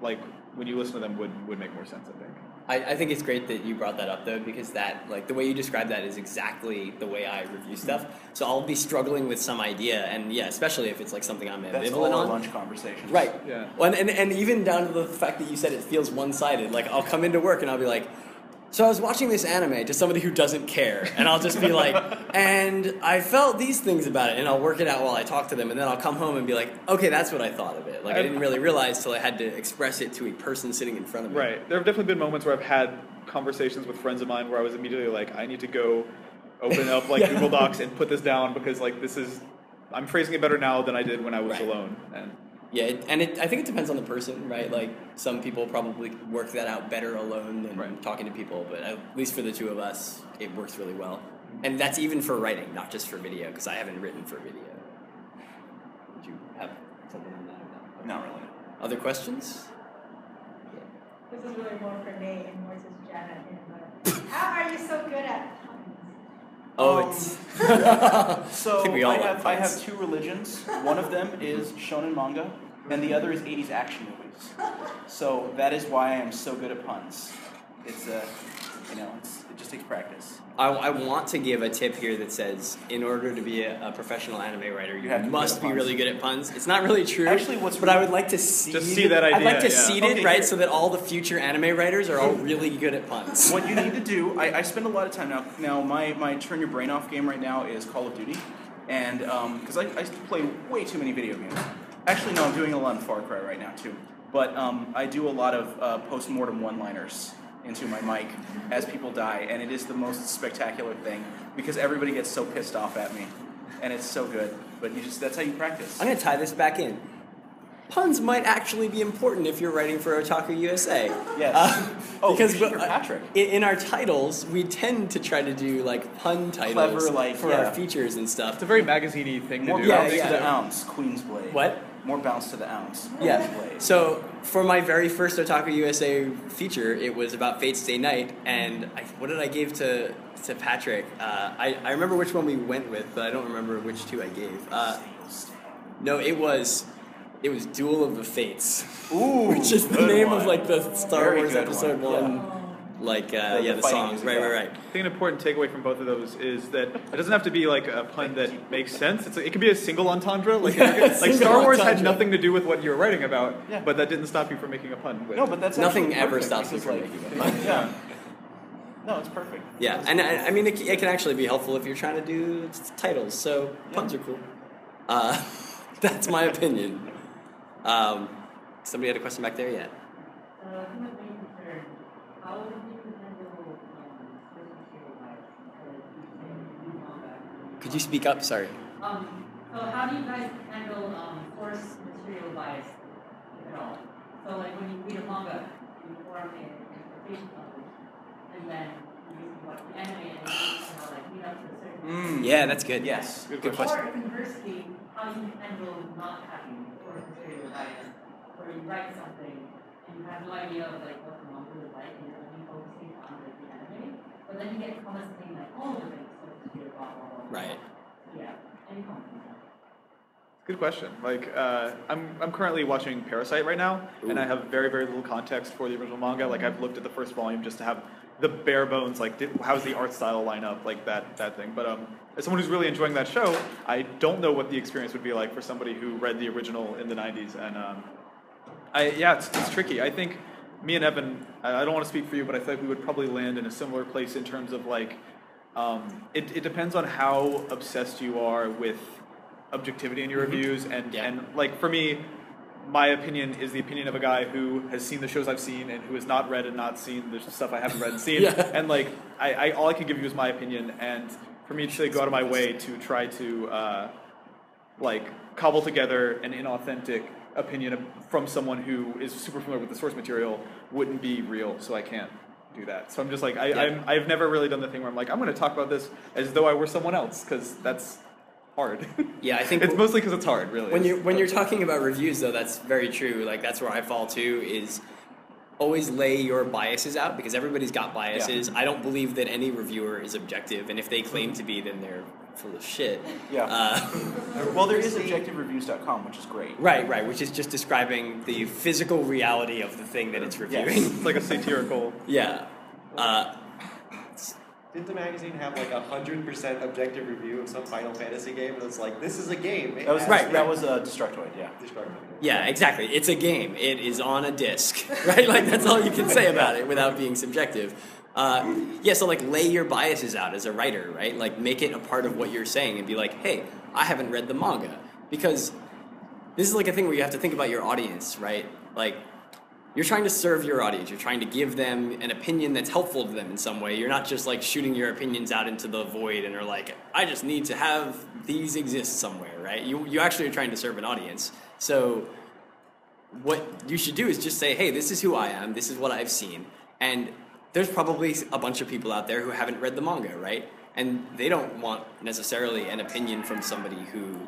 like when you listen to them would would make more sense. I think. I, I think it's great that you brought that up though, because that like the way you describe that is exactly the way I review stuff. So I'll be struggling with some idea, and yeah, especially if it's like something I'm That's ambivalent all our on. lunch conversations. Right. Yeah. Well, and, and, and even down to the fact that you said it feels one sided. Like, I'll come into work and I'll be like, so I was watching this anime to somebody who doesn't care. And I'll just be like, and I felt these things about it. And I'll work it out while I talk to them. And then I'll come home and be like, okay, that's what I thought of it. Like, I didn't really realize till I had to express it to a person sitting in front of me. Right. There have definitely been moments where I've had conversations with friends of mine where I was immediately like, I need to go open up like Yeah. Google Docs and put this down because like this is I'm phrasing it better now than I did when I was Right. alone. And Yeah, it, and it, I think it depends on the person, right? Like some people probably work that out better alone than Right. talking to people, but at least for the two of us, it works really well. And that's even for writing, not just for video, because I haven't written for video. Would you have something on that? or no? Not really. Other questions? Yeah. This is really more for Nate and more to Janet. But how are you so good at puns? Oh, Um, it's. So I think we all I have I have two religions. One of them is shonen manga, and the other is 80s action movies. So that is why I am so good at puns. It's uh, you know, it's, it just takes practice. I, I want to give a tip here that says, in order to be a, a professional anime writer, you, You have be must be puns. really good at puns. It's not really true. Actually, what's but I would like to see Just see that idea. I'd like to yeah. seed it Okay, right here. so that all the future anime writers are all really good at puns. What you need to do, I, I spend a lot of time now. Now, my, my turn your brain off game right now is Call of Duty, and because I, I play way too many video games. Actually, no, I'm doing a lot in Far Cry right now too. But um, I do a lot of uh, post mortem one liners into my mic as people die, and it is the most spectacular thing because everybody gets so pissed off at me, and it's so good. But you just that's how you practice. I'm going to tie this back in. Puns might actually be important if you're writing for Otaku USA. Yes. Uh, Oh, because you should hear uh, Patrick. In, in our titles, we tend to try to do like pun titles Clever, like, for yeah. our features and stuff. it's a very magazine-y thing More to do. Yeah, yeah. to the ounce, Queen's Blade. What? More bounce to the ounce. Yeah. Blade. So for my very first Otaku USA feature, it was about Fate/stay night, and I, what did I give to to Patrick? Uh, I I remember which one we went with, but I don't remember which two I gave. Uh, no, it was it was Duel of the Fates, Ooh, which is the name one. of like the Star Very Wars Episode one, One. Like uh, The- yeah, the the, fighting songs, music, right, yeah. right, right. I think an important takeaway from both of those is that it doesn't have to be like a pun that makes sense. It's like, it could be a single entendre. Like, Yeah, like single Star Wars had nothing to do with what you were writing about, Yeah. but that didn't stop you from making a pun. With. No, but that's Nothing ever stops me because, from like, making a pun. Yeah. No, it's perfect. Yeah, and I, I mean, it, it can actually be helpful if you're trying to do titles. So puns are cool. Uh, that's my opinion. Um, somebody had a question back there yet? Uh, from a main concern, how would you handle um, source material bias? Because you say you manga. Could you speak up? Sorry. Um, so how do you guys handle um, source material bias, at all? So like when you read a manga, you form an interpretation of it, and then you watch the anime and you know, like read up to a certain Mm. Yeah, that's good. Yes. Good Good question. Or conversely, how do you handle not having source material bias, where you write something and you have no idea of like what the manga is like, and you're only focusing on like, the anime, but then you get comments saying like, oh, there's Right. Yeah. Any comments on that? Good question. Like, uh, I'm, I'm currently watching Parasyte right now, and I have very, very little context for the original manga. Like, I've looked at the first volume just to have the bare bones, like, did, how's the art style line up, like that, that thing. But um, as someone who's really enjoying that show, I don't know what the experience would be like for somebody who read the original in the 90s. And um, I, yeah, it's, it's tricky. I think me and Evan, I, I don't want to speak for you, but I feel like we would probably land in a similar place in terms of like, um, it, it depends on how obsessed you are with objectivity in your reviews, and Yeah. and like for me, my opinion is the opinion of a guy who has seen the shows I've seen and who has not read and not seen the stuff I haven't read and seen, Yeah. and like I, I all I can give you is my opinion, and for me to go out of my way to try to uh, like cobble together an inauthentic opinion from someone who is super familiar with the source material wouldn't be real, so I can't do that. So I'm just like I, Yeah. I'm, I've never really done the thing where I'm like I'm going to talk about this as though I were someone else because that's hard. Yeah, I think it's mostly because it's hard, really. When you're when you're talking about reviews though that's very true like that's where i fall too is always lay your biases out because everybody's got biases i don't believe that any reviewer is objective and if they claim to be then they're full of shit. Yeah. Uh, well, there is objectivereviews.com, which is great. right, right, which is just describing the physical reality of the thing that it's reviewing. It's like a satirical. yeah. Uh, Didn't the magazine have like a hundred percent objective review of some Final Fantasy game? And it's like, this is a game. It That was has Right, That was uh, Destructoid. Yeah. Destructoid. yeah, exactly. It's a game. It is on a disc, right? Like that's all you can say about it without being subjective. Uh, yeah, so like lay your biases out as a writer, right? Like make it a part of what you're saying and be like, hey, I haven't read the manga because this is like a thing where you have to think about your audience, right? Like you're trying to serve your audience. You're trying to give them an opinion that's helpful to them in some way. You're not just like shooting your opinions out into the void and are like, I just need to have these exist somewhere, right? You you actually are trying to serve an audience. So what you should do is just say, hey, this is who I am. This is what I've seen, and there's probably a bunch of people out there who haven't read the manga, right? And they don't want necessarily an opinion from somebody who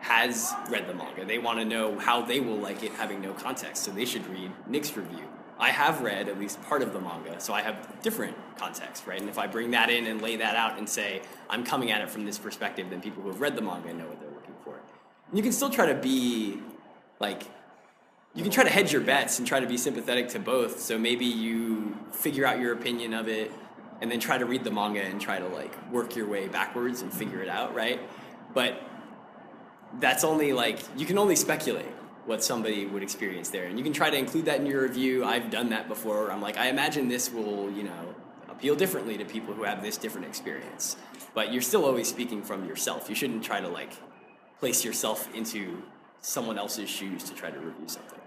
has read the manga. They want to know how they will like it having no context, so they should read Nick's review. I have read at least part of the manga, so I have different context, right? And if I bring that in and lay that out and say, I'm coming at it from this perspective, then people who have read the manga know what they're looking for. And you can still try to be like you can try to hedge your bets and try to be sympathetic to both. So maybe you figure out your opinion of it and then try to read the manga and try to like work your way backwards and figure it out, right? But that's only like you can only speculate what somebody would experience there. And you can try to include that in your review. I've done that before. I'm like, I imagine this will, you know, appeal differently to people who have this different experience. But you're still always speaking from yourself. You shouldn't try to like place yourself into someone else's shoes to try to review something.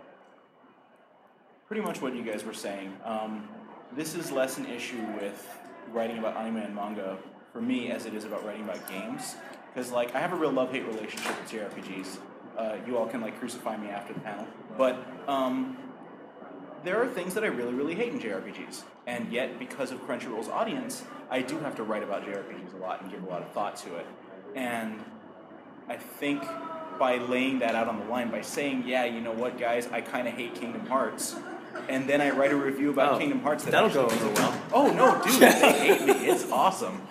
Pretty much what you guys were saying. Um, this is less an issue with writing about anime and manga for me as it is about writing about games. Because like I have a real love-hate relationship with JRPGs. Uh, you all can like crucify me after the panel, but um, there are things that I really, really hate in JRPGs. And yet, because of Crunchyroll's audience, I do have to write about JRPGs a lot and give a lot of thought to it. And I think by laying that out on the line, by saying, yeah, you know what, guys, I kind of hate Kingdom Hearts, and then I write a review about Oh, Kingdom Hearts that that'll go actually- over well. Oh no, dude, they hate me. It's awesome.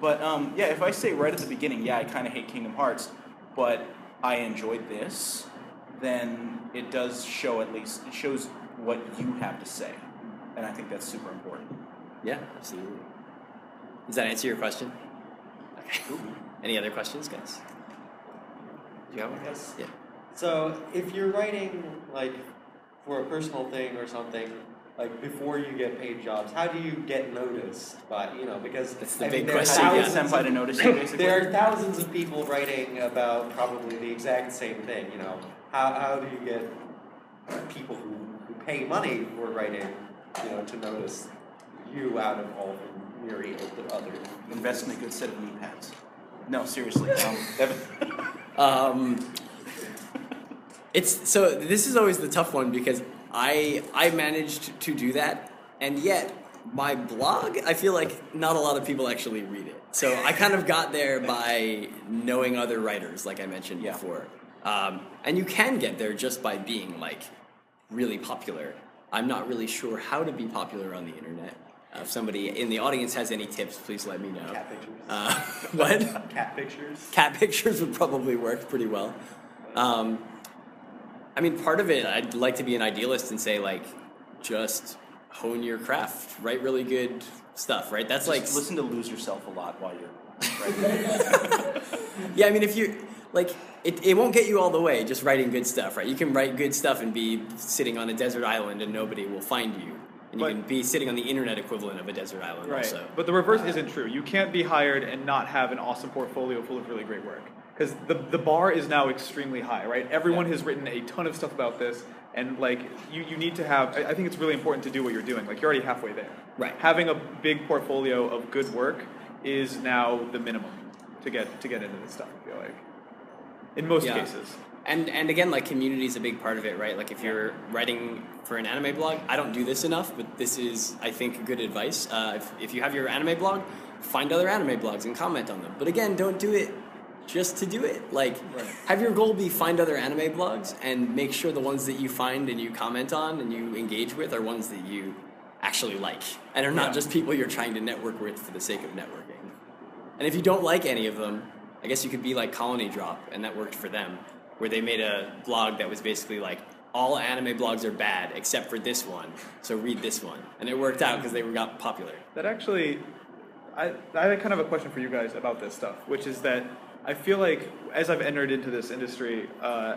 But um, yeah, if I say right at the beginning, yeah, I kind of hate Kingdom Hearts, but I enjoyed this, then it does show at least it shows what you have to say, and I think that's super important. Yeah, absolutely. Does that answer your question? Okay. Any other questions, guys? Do you have one? Yes. Yeah. So if you're writing like for a personal thing or something, like before you get paid jobs, how do you get noticed by you know because That's the I big mean, question, How yeah. is thousands senpai to notice you, basically? There are thousands of people writing about probably the exact same thing. You know, how how do you get people who, who pay money for writing, you know, to notice you out of all the myriad of other Invest in a good set of knee pads. No, seriously. Um, Evan. Um, it's so this is always the tough one because I I managed to do that, and yet my blog I feel like not a lot of people actually read it. So I kind of got there by knowing other writers, like I mentioned Yeah. before, um, and you can get there just by being like really popular. I'm not really sure how to be popular on the internet. Uh, if somebody in the audience has any tips, please let me know. cat pictures. Uh, what? Cat pictures. cat pictures would probably work pretty well. Um, I mean, part of it, I'd like to be an idealist and say, like, just hone your craft, write really good stuff, right? That's like, listen to lose yourself a lot while you're writing. yeah, I mean, if you, like, it, it won't get you all the way just writing good stuff, right? You can write good stuff and be sitting on a desert island and nobody will find you. And you But- can be sitting on the internet equivalent of a desert island Right. also. But the reverse uh, isn't true. You can't be hired and not have an awesome portfolio full of really great work. Because the, the bar is now extremely high, right? Everyone has written a ton of stuff about this. And like you, you need to have I I think it's really important to do what you're doing. Like you're already halfway there. Right. Having a big portfolio of good work is now the minimum to get to get into this stuff, I feel like. In most Yeah. cases. And and again, like community is a big part of it, right? Like if you're writing for an anime blog, I don't do this enough, but this is, I think, good advice. Uh, if, if you have your anime blog, find other anime blogs and comment on them. But again, don't do it just to do it. Like, Right. have your goal be find other anime blogs and make sure the ones that you find and you comment on and you engage with are ones that you actually like and are not Yeah. just people you're trying to network with for the sake of networking. And if you don't like any of them, I guess you could be like Colony Drop, and that worked for them, where they made a blog that was basically like all anime blogs are bad except for this one, so read this one, and it worked out because they got popular. That actually, I, I had kind of a question for you guys about this stuff, which is that I feel like as I've entered into this industry, uh,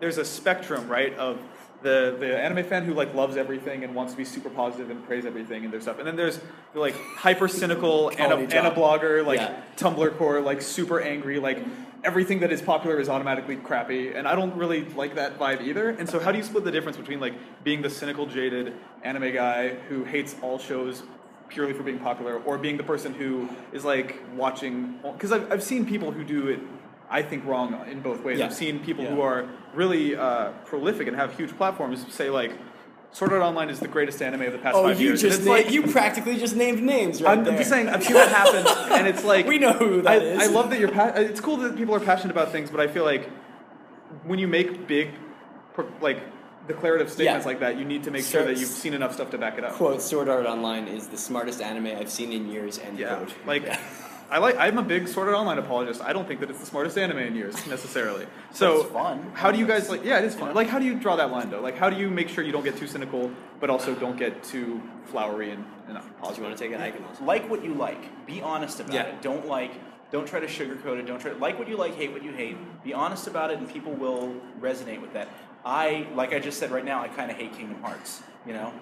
there's a spectrum, right, of the, the anime fan who like loves everything and wants to be super positive and praise everything and their stuff, and then there's the like hyper cynical and Colony a, and a blogger like Yeah. Tumblr core, like super angry, like everything that is popular is automatically crappy, and I don't really like that vibe either. And so, how do you split the difference between like being the cynical, jaded anime guy who hates all shows purely for being popular, or being the person who is like watching? Because I've I've seen people who do it. I think wrong in both ways. Yeah. I've seen people Yeah. who are really uh, prolific and have huge platforms say like, "Sword Art Online is the greatest anime of the past Oh, five you years." Just na- like, you practically just named names right I'm, there. I'm just saying, I've seen that happen, and it's like We know who that I, is. I love that you're. Pa- it's cool that people are passionate about things, but I feel like when you make big, like declarative statements Yeah. like that, you need to make sure that you've seen enough stuff to back it up. Quote: Sword Art Online is the smartest anime I've seen in years. End Yeah, quote. like Yeah. I like. I'm a big Sword Art Online apologist. I don't think that it's the smartest anime in years necessarily. So it's fun. How do you guys like? Yeah, it is fun. Like, how do you draw that line though? Like, how do you make sure you don't get too cynical, but also don't get too flowery and, and Do you want to take it? I can also. like what you like. Be honest about Yeah. it. Don't like. Don't try to sugarcoat it. Don't try like what you like, hate what you hate. Be honest about it, and people will resonate with that. I like I just said right now. I kind of hate Kingdom Hearts. You know,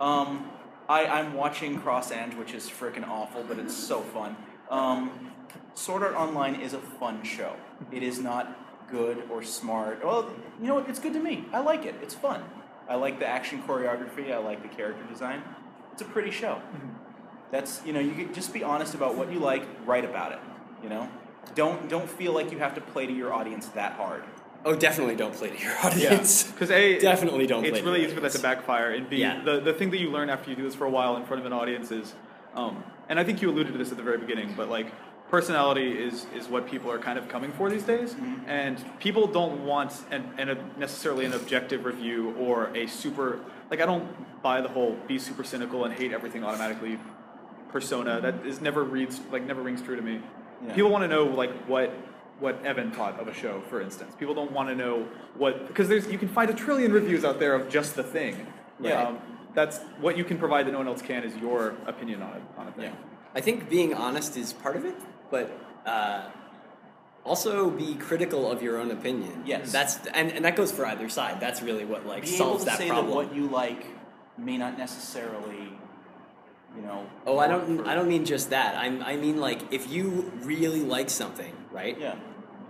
um, I I'm watching Cross Ange, which is freaking awful, but it's so fun. Um, Sword Art Online is a fun show. It is not good or smart. Well, you know what? It's good to me. I like it. It's fun. I like the action choreography. I like the character design. It's a pretty show. That's you know you get, just be honest about what you like, write about it. You know, don't don't feel like you have to play to your audience that hard. Oh, definitely don't play to your audience. Because a Definitely don't It's really easy for that to backfire. And b Yeah. the the thing that you learn after you do this for a while in front of an audience is, um, and I think you alluded to this at the very beginning, but like personality is is what people are kind of coming for these days, Mm-hmm. and people don't want an, an a, necessarily an objective review or a super like I don't buy the whole be super cynical and hate everything automatically persona that is never reads like never rings true to me. Yeah. People want to know like what what Evan thought of a show, for instance. People don't want to know what because there's you can find a trillion reviews out there of just the thing. Yeah. Um, that's what you can provide that no one else can is your opinion on it on a thing. Yeah. I think being honest is part of it, but uh, also be critical of your own opinion. Yes. that's and, and that goes for either side. That's really what like Be able solves to that say problem. that what you like may not necessarily, you know. Oh, I don't. for- I don't mean just that. I, I mean like if you really like something, right? Yeah.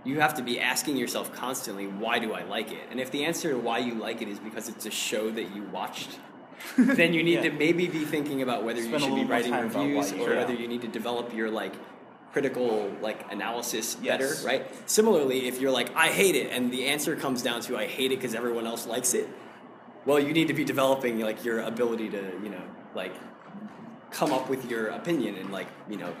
You have to be asking yourself constantly, why do I like it? And if the answer to why you like it is because it's a show that you watched, then you need Yeah. to maybe be thinking about whether Spend you should be writing time about why reviews or whether you need to develop your like critical like analysis Yes. better, right? Similarly, if you're like I hate it and the answer comes down to I hate it because everyone else likes it, well, you need to be developing like your ability to, you know, like come up with your opinion and like, you know,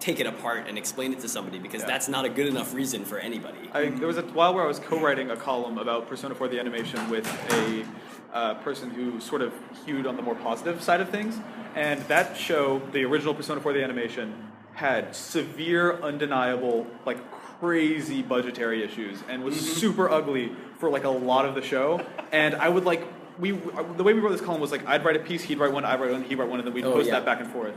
take it apart and explain it to somebody because Yeah. that's not a good enough reason for anybody. I, there was a while where I was co-writing a column about Persona 4 the animation with a uh, person who sort of hewed on the more positive side of things, and that show, the original Persona 4 the animation, had severe, undeniable, like crazy budgetary issues, and was super ugly for like a lot of the show. And I would like we the way we wrote this column was like I'd write a piece, he'd write one, I'd write one, he'd write one, and then we'd Oh, post yeah. that back and forth.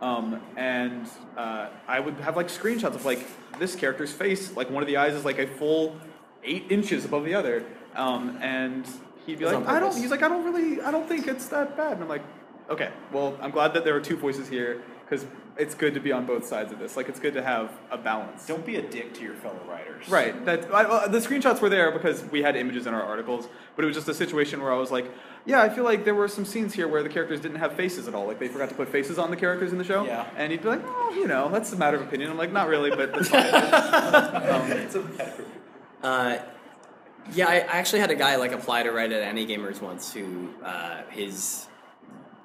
Um, and uh, I would have like screenshots of like this character's face, like one of the eyes is like a full eight inches above the other, um, and he'd be It's like, I don't. He's like, I don't really, I don't think it's that bad. And I'm like, okay, well, I'm glad that there are two voices here because it's good to be on both sides of this. Like, it's good to have a balance. Don't be a dick to your fellow writers. Right. That I, uh, the screenshots were there because we had images in our articles, but it was just a situation where I was like, yeah, I feel like there were some scenes here where the characters didn't have faces at all. Like they forgot to put faces on the characters in the show. Yeah. And he'd be like, oh, you know, that's a matter of opinion. I'm like, not really, but that's fine. um, It's a matter. Uh, yeah, I, I actually had a guy like apply to write at Ani-Gamers once who uh, his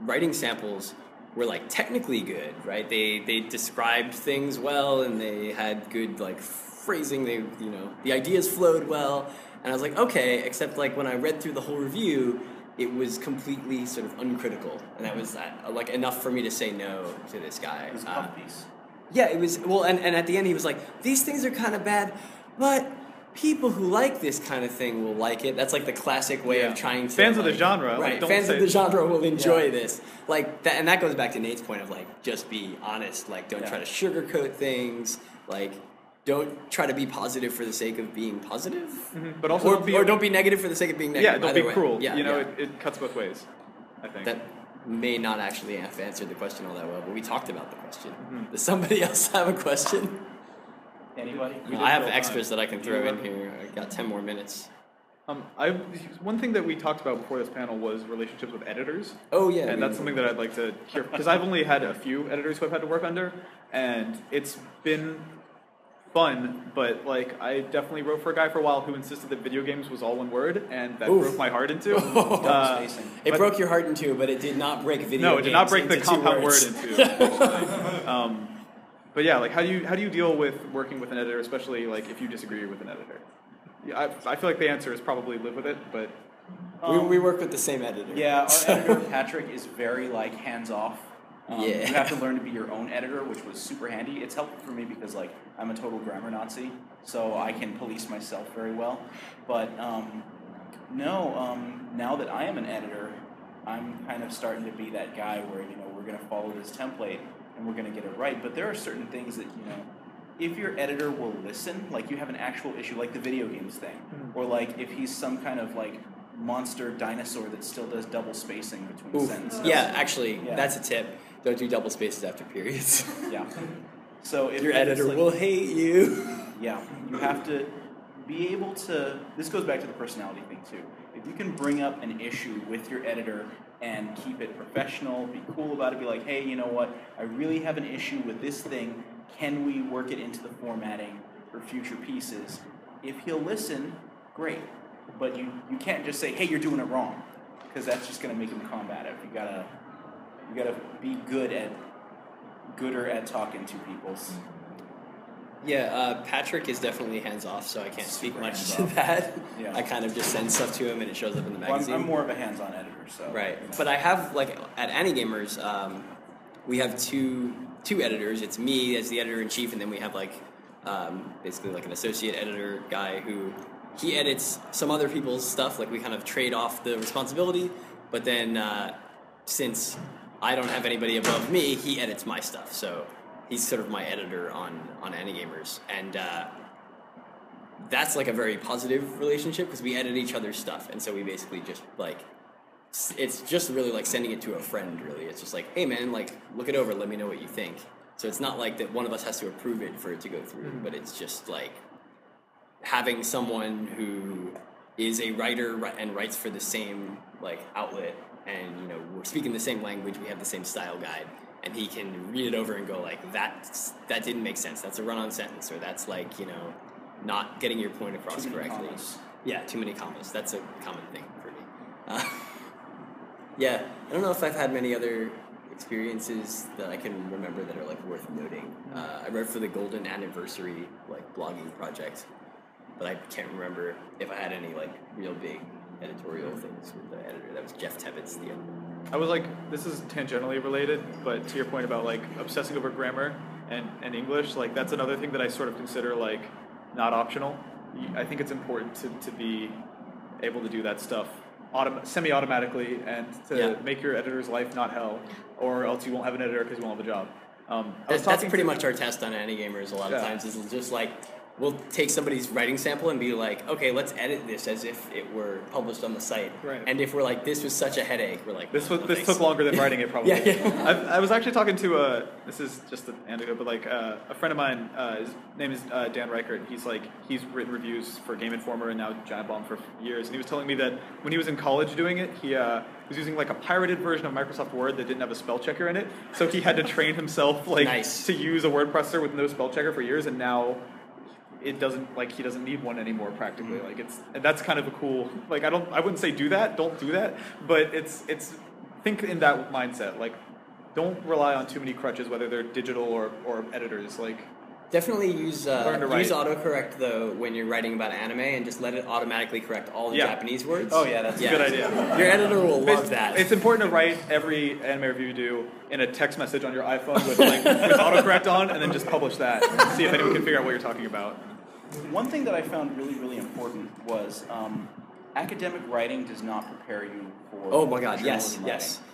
writing samples were like technically good, right? They they described things well and they had good like phrasing. They you know the ideas flowed well, and I was like okay. Except like when I read through the whole review, it was completely sort of uncritical, and that was uh, like enough for me to say no to this guy. It was a Uh, piece. Yeah, it was well, and, and at the end he was like, "These things are kind of bad, but people who like this kind of thing will like it." That's like the classic way Yeah. of trying to Fans of the like- genre, like, right? don't fans of the genre will enjoy Yeah. this, like that, and that goes back to Nate's point of like just be honest, like don't Yeah. try to sugarcoat things, like don't try to be positive for the sake of being positive, But also or, don't be, or don't be negative for the sake of being negative. yeah, don't be way. cruel. Yeah, you know. It, it cuts both ways. I think. that may not actually have answered the question all that well, but we talked about the question. Mm-hmm. Does somebody else have a question? Anybody? We I have extras time. that I can You throw in here. I got ten more minutes. Um, I one thing that we talked about before this panel was relationships with editors. Oh yeah, and we- that's something that I'd like to hear because I've only had a few editors who I've had to work under, and it's been fun. But like, I definitely wrote for a guy for a while who insisted that video games was all one word, and that Oof. broke my heart into. Uh. It broke your heart into, but it did not break video. no, it did not break the compound words. word into. um, but yeah, like how do you how do you deal with working with an editor, especially like if you disagree with an editor? Yeah, I, I feel like the answer is probably live with it, but we, Um, we work with the same editor. Yeah, our So- editor Patrick is very like hands off. Um, Yeah. You have to learn to be your own editor, which was super handy. It's helpful for me because like I'm a total grammar Nazi, so I can police myself very well. But um, no, um, now that I am an editor, I'm kind of starting to be that guy where you know we're going to follow this template and we're going to get it right. But there are certain things that you know. If your editor will listen, like you have an actual issue, like the video games thing, hmm. or like if he's some kind of like monster dinosaur that still does double spacing between Oof. sentences. Yeah, actually, Yeah. that's a tip. Don't do double spaces after periods. Yeah. So if your editor like- will hate you. Yeah, you have to be able to. This goes back to the personality thing too. If you can bring up an issue with your editor and keep it professional, be cool about it, be like, hey, you know what? I really have an issue with this thing. Can we work it into the formatting for future pieces? If he'll listen, great. But you, you can't just say, hey, you're doing it wrong, because that's just going to make him combative. You gotta you gotta be good at gooder at talking to people. Mm-hmm. Yeah, uh, Patrick is definitely hands off, so I can't speak much to that. Yeah. I kind of just send stuff to him and it shows up in the Well, I'm, magazine. I'm more of a hands-on editor, so Right, you know. but I have like at Ani-Gamers, um, we have two two editors. It's me as the editor in chief, and then we have like um, basically like an associate editor guy who he edits some other people's stuff. Like we kind of trade off the responsibility, but then uh, since I don't have anybody above me, he edits my stuff. So he's sort of my editor on on Ani-Gamers, and. Uh, that's like a very positive relationship because we edit each other's stuff, and so we basically just like it's just really like sending it to a friend. Really, it's just like, hey man, like look it over, let me know what you think. So it's not like that one of us has to approve it for it to go through, but it's just like having someone who is a writer and writes for the same like outlet, and you know we're speaking the same language, we have the same style guide, and he can read it over and go like that that didn't make sense. That's a run-on sentence, or that's like you know not getting your point across correctly. commas. Yeah, too many commas. That's a common thing for me. Uh, yeah, I don't know if I've had many other experiences that I can remember that are like worth noting. Uh, I wrote for the Golden Anniversary like blogging project, but I can't remember if I had any like real big editorial things with the editor. That was Jeff Tebbets, the editor. I was like, this is tangentially related, but to your point about like obsessing over grammar and, and English, like that's another thing that I sort of consider like not optional. I think it's important to, to be able to do that stuff autom- semi-automatically and to Yeah. make your editor's life not hell, or else you won't have an editor because you won't have a job. Um, I was That's, pretty to- much our test on Ani-Gamers. A lot of times is just like we'll take somebody's writing sample and be like, okay, let's edit this as if it were published on the site. Right. And if we're like, this was such a headache, we're like, This was "No, this thanks." took longer than writing it probably. Yeah, yeah. I, I was actually talking to uh this is just an anecdote, but like uh, a friend of mine, uh, his name is uh, Dan Ryckert. He's like he's written reviews for Game Informer and now Giant Bomb for years, and he was telling me that when he was in college doing it, he uh, was using like a pirated version of Microsoft Word that didn't have a spell checker in it, so he had to train himself like Nice. to use a word processor with no spell checker for years, and now it doesn't like he doesn't need one anymore practically. Mm-hmm. Like it's and that's kind of a cool like i don't i wouldn't say do that don't do that but it's it's think in that mindset like don't rely on too many crutches whether they're digital or or editors like Definitely use Learn to uh, write. use autocorrect though when you're writing about anime, and just let it automatically correct all the Yeah. Japanese words. Oh, yeah, that's a Good idea. Your editor will love It's, that. it's important to write every anime review you do in a text message on your iPhone with like with autocorrect on, and then just publish that. And see if anyone can figure out what you're talking about. One thing that I found really, really important was um, academic writing does not prepare you for. oh my god, yes, journalism yes. writing.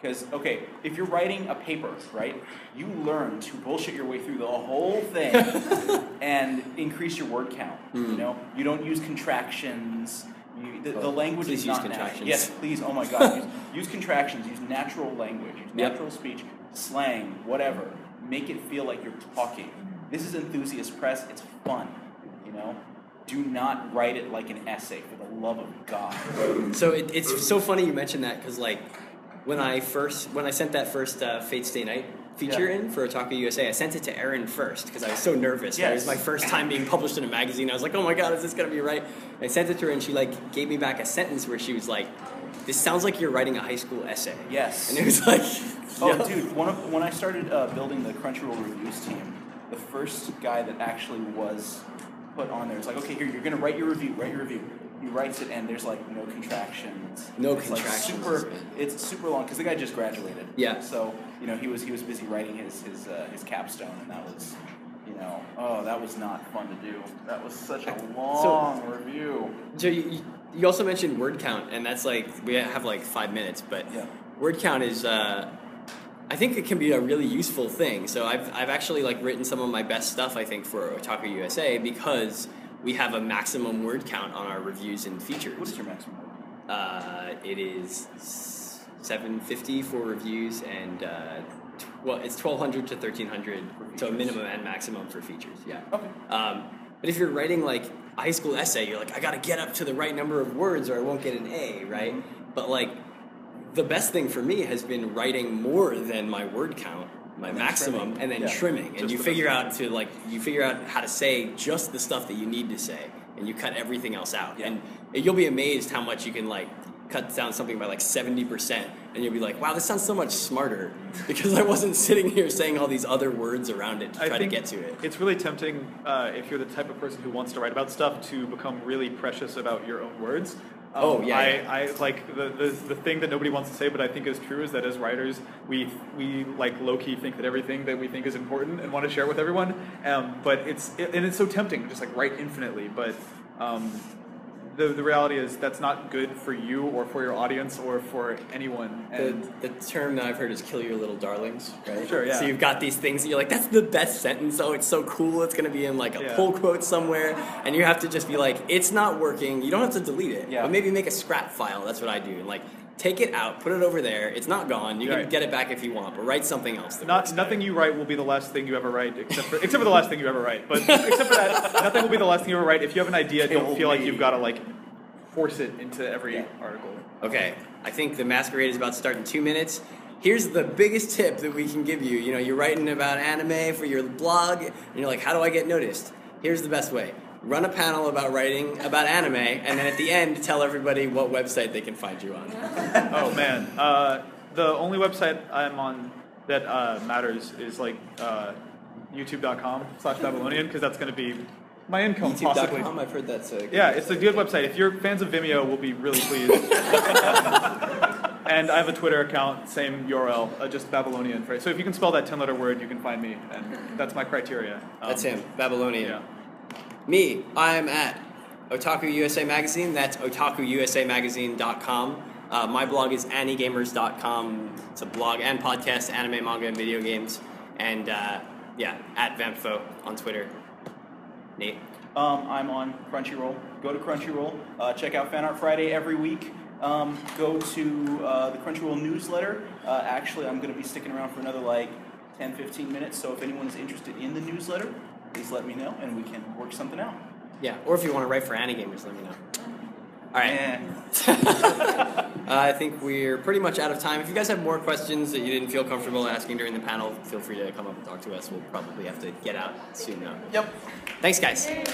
Because okay, if you're writing a paper, right, you learn to bullshit your way through the whole thing and increase your word count. You Mm. know, you don't use contractions. You, the, the Oh, language is not nat- contractions. Yes, please. Oh my God, use, use contractions. Use natural language. Use Yep. natural speech, slang, whatever. Make it feel like you're talking. This is enthusiast press. It's fun. You know. Do not write it like an essay, for the love of God. So it, it's so funny you mentioned that because like when I first when I sent that first uh, Fate/stay night feature Yeah. in for Otaku USA, I sent it to Erin first because I was so nervous. It was my first time being published in a magazine. I was like, oh my god, is this gonna be right? I sent it to her and she like gave me back a sentence where she was like, "This sounds like you're writing a high school essay." Yes. And it was like, Oh, yeah. dude! One of, when I started uh, building the Crunchyroll reviews team, the first guy that actually was put on there is like, okay, here you're gonna write your review. Write your review. He writes it, and there's like no contractions. No it's like super. It's super long because the guy just graduated. Yeah. So you know he was he was busy writing his his uh, his capstone, and that was. You know, oh, that was not fun to do. That was such a long review. So you, you- you also mentioned word count, and that's like we have like five minutes, but Yeah. word count is. Uh, I think it can be a really useful thing. So I've I've actually like written some of my best stuff I think for Otaku USA because we have a maximum word count on our reviews and features. What is your maximum? Uh, it is seven fifty for reviews and uh, well, it's twelve hundred to thirteen hundred. So features. minimum and maximum for features. Yeah. Okay. Um, but if you're writing like a high school essay, you're like, I gotta get up to the right number of words or I won't get an A, right? Mm-hmm. But like, the best thing for me has been writing more than my word count, my And maximum, trimming. and then Yeah. trimming. And Just you figure out to like, you figure out how to say just the stuff that you need to say, and you cut everything else out. Yeah. And you'll be amazed how much you can like cut down something by like 70% and you'll be like wow this sounds so much smarter because i wasn't sitting here saying all these other words around it to I try to get to it It's really tempting uh, if you're the type of person who wants to write about stuff to become really precious about your own words. Um, Oh, yeah, I, yeah. I like the, the the thing that nobody wants to say, but I think is true is that as writers, we we like low key think that everything that we think is important and want to share with everyone. Um, but it's it, and it's so tempting to just like write infinitely, but. Um, the, the reality is that's not good for you or for your audience or for anyone. And the, the term that I've heard is "kill your little darlings," right? Sure, yeah. So you've got these things that you're like, "That's the best sentence." Oh, it's so cool. It's gonna be in like a Yeah. pull quote somewhere, and you have to just be like, "It's not working." You don't have to delete it, Yeah. but maybe make a scrap file. That's what I do. And like, take it out, put it over there. It's not gone. You Right. can get it back if you want, but write something else. That Not works nothing you write will be the last thing you ever write, except for except for the last thing you ever write. But except for that, nothing will be the last thing you ever write. If you have an idea, don't Kill feel like you've got to like force it into every Yeah. article. Okay, I think the masquerade is about to start in two minutes. Here's the biggest tip that we can give you. You know, you're writing about anime for your blog, and you're like, how do I get noticed? Here's the best way. Run a panel about writing about anime, and then at the end, tell everybody what website they can find you on. Oh man, uh, the only website I'm on that uh, matters is like uh, YouTube.com/slash Babylonian because that's going to be my income possibly. YouTube.com, I've heard that's a Yeah, it's a good website. If you're fans of Vimeo, we'll be really pleased. and I have a Twitter account, same URL, uh, just Babylonian. Right? So if you can spell that ten-letter word, you can find me, and that's my criteria. Um, That's him, Babylonian. Yeah. Me, I'm at Otaku USA Magazine. That's otakuusamagazine.com. Uh, my blog is ani-gamers.com. It's a blog and podcast, anime, manga, and video games. And uh, yeah, at Vampfo on Twitter. Nate. Um, I'm on Crunchyroll. Go to Crunchyroll. Uh, check out Fan Art Friday every week. Um, go to uh, the Crunchyroll newsletter. Uh, actually, I'm going to be sticking around for another like 10, 15 minutes. So if anyone is interested in the newsletter, please let me know and we can work something out. Yeah, or if you want to write for Ani-Gamers, let me know. All right. Eh. uh, I think we're pretty much out of time. If you guys have more questions that you didn't feel comfortable asking during the panel, feel free to come up and talk to us. We'll probably have to get out soon, though. Yep. Thanks, guys. Yay.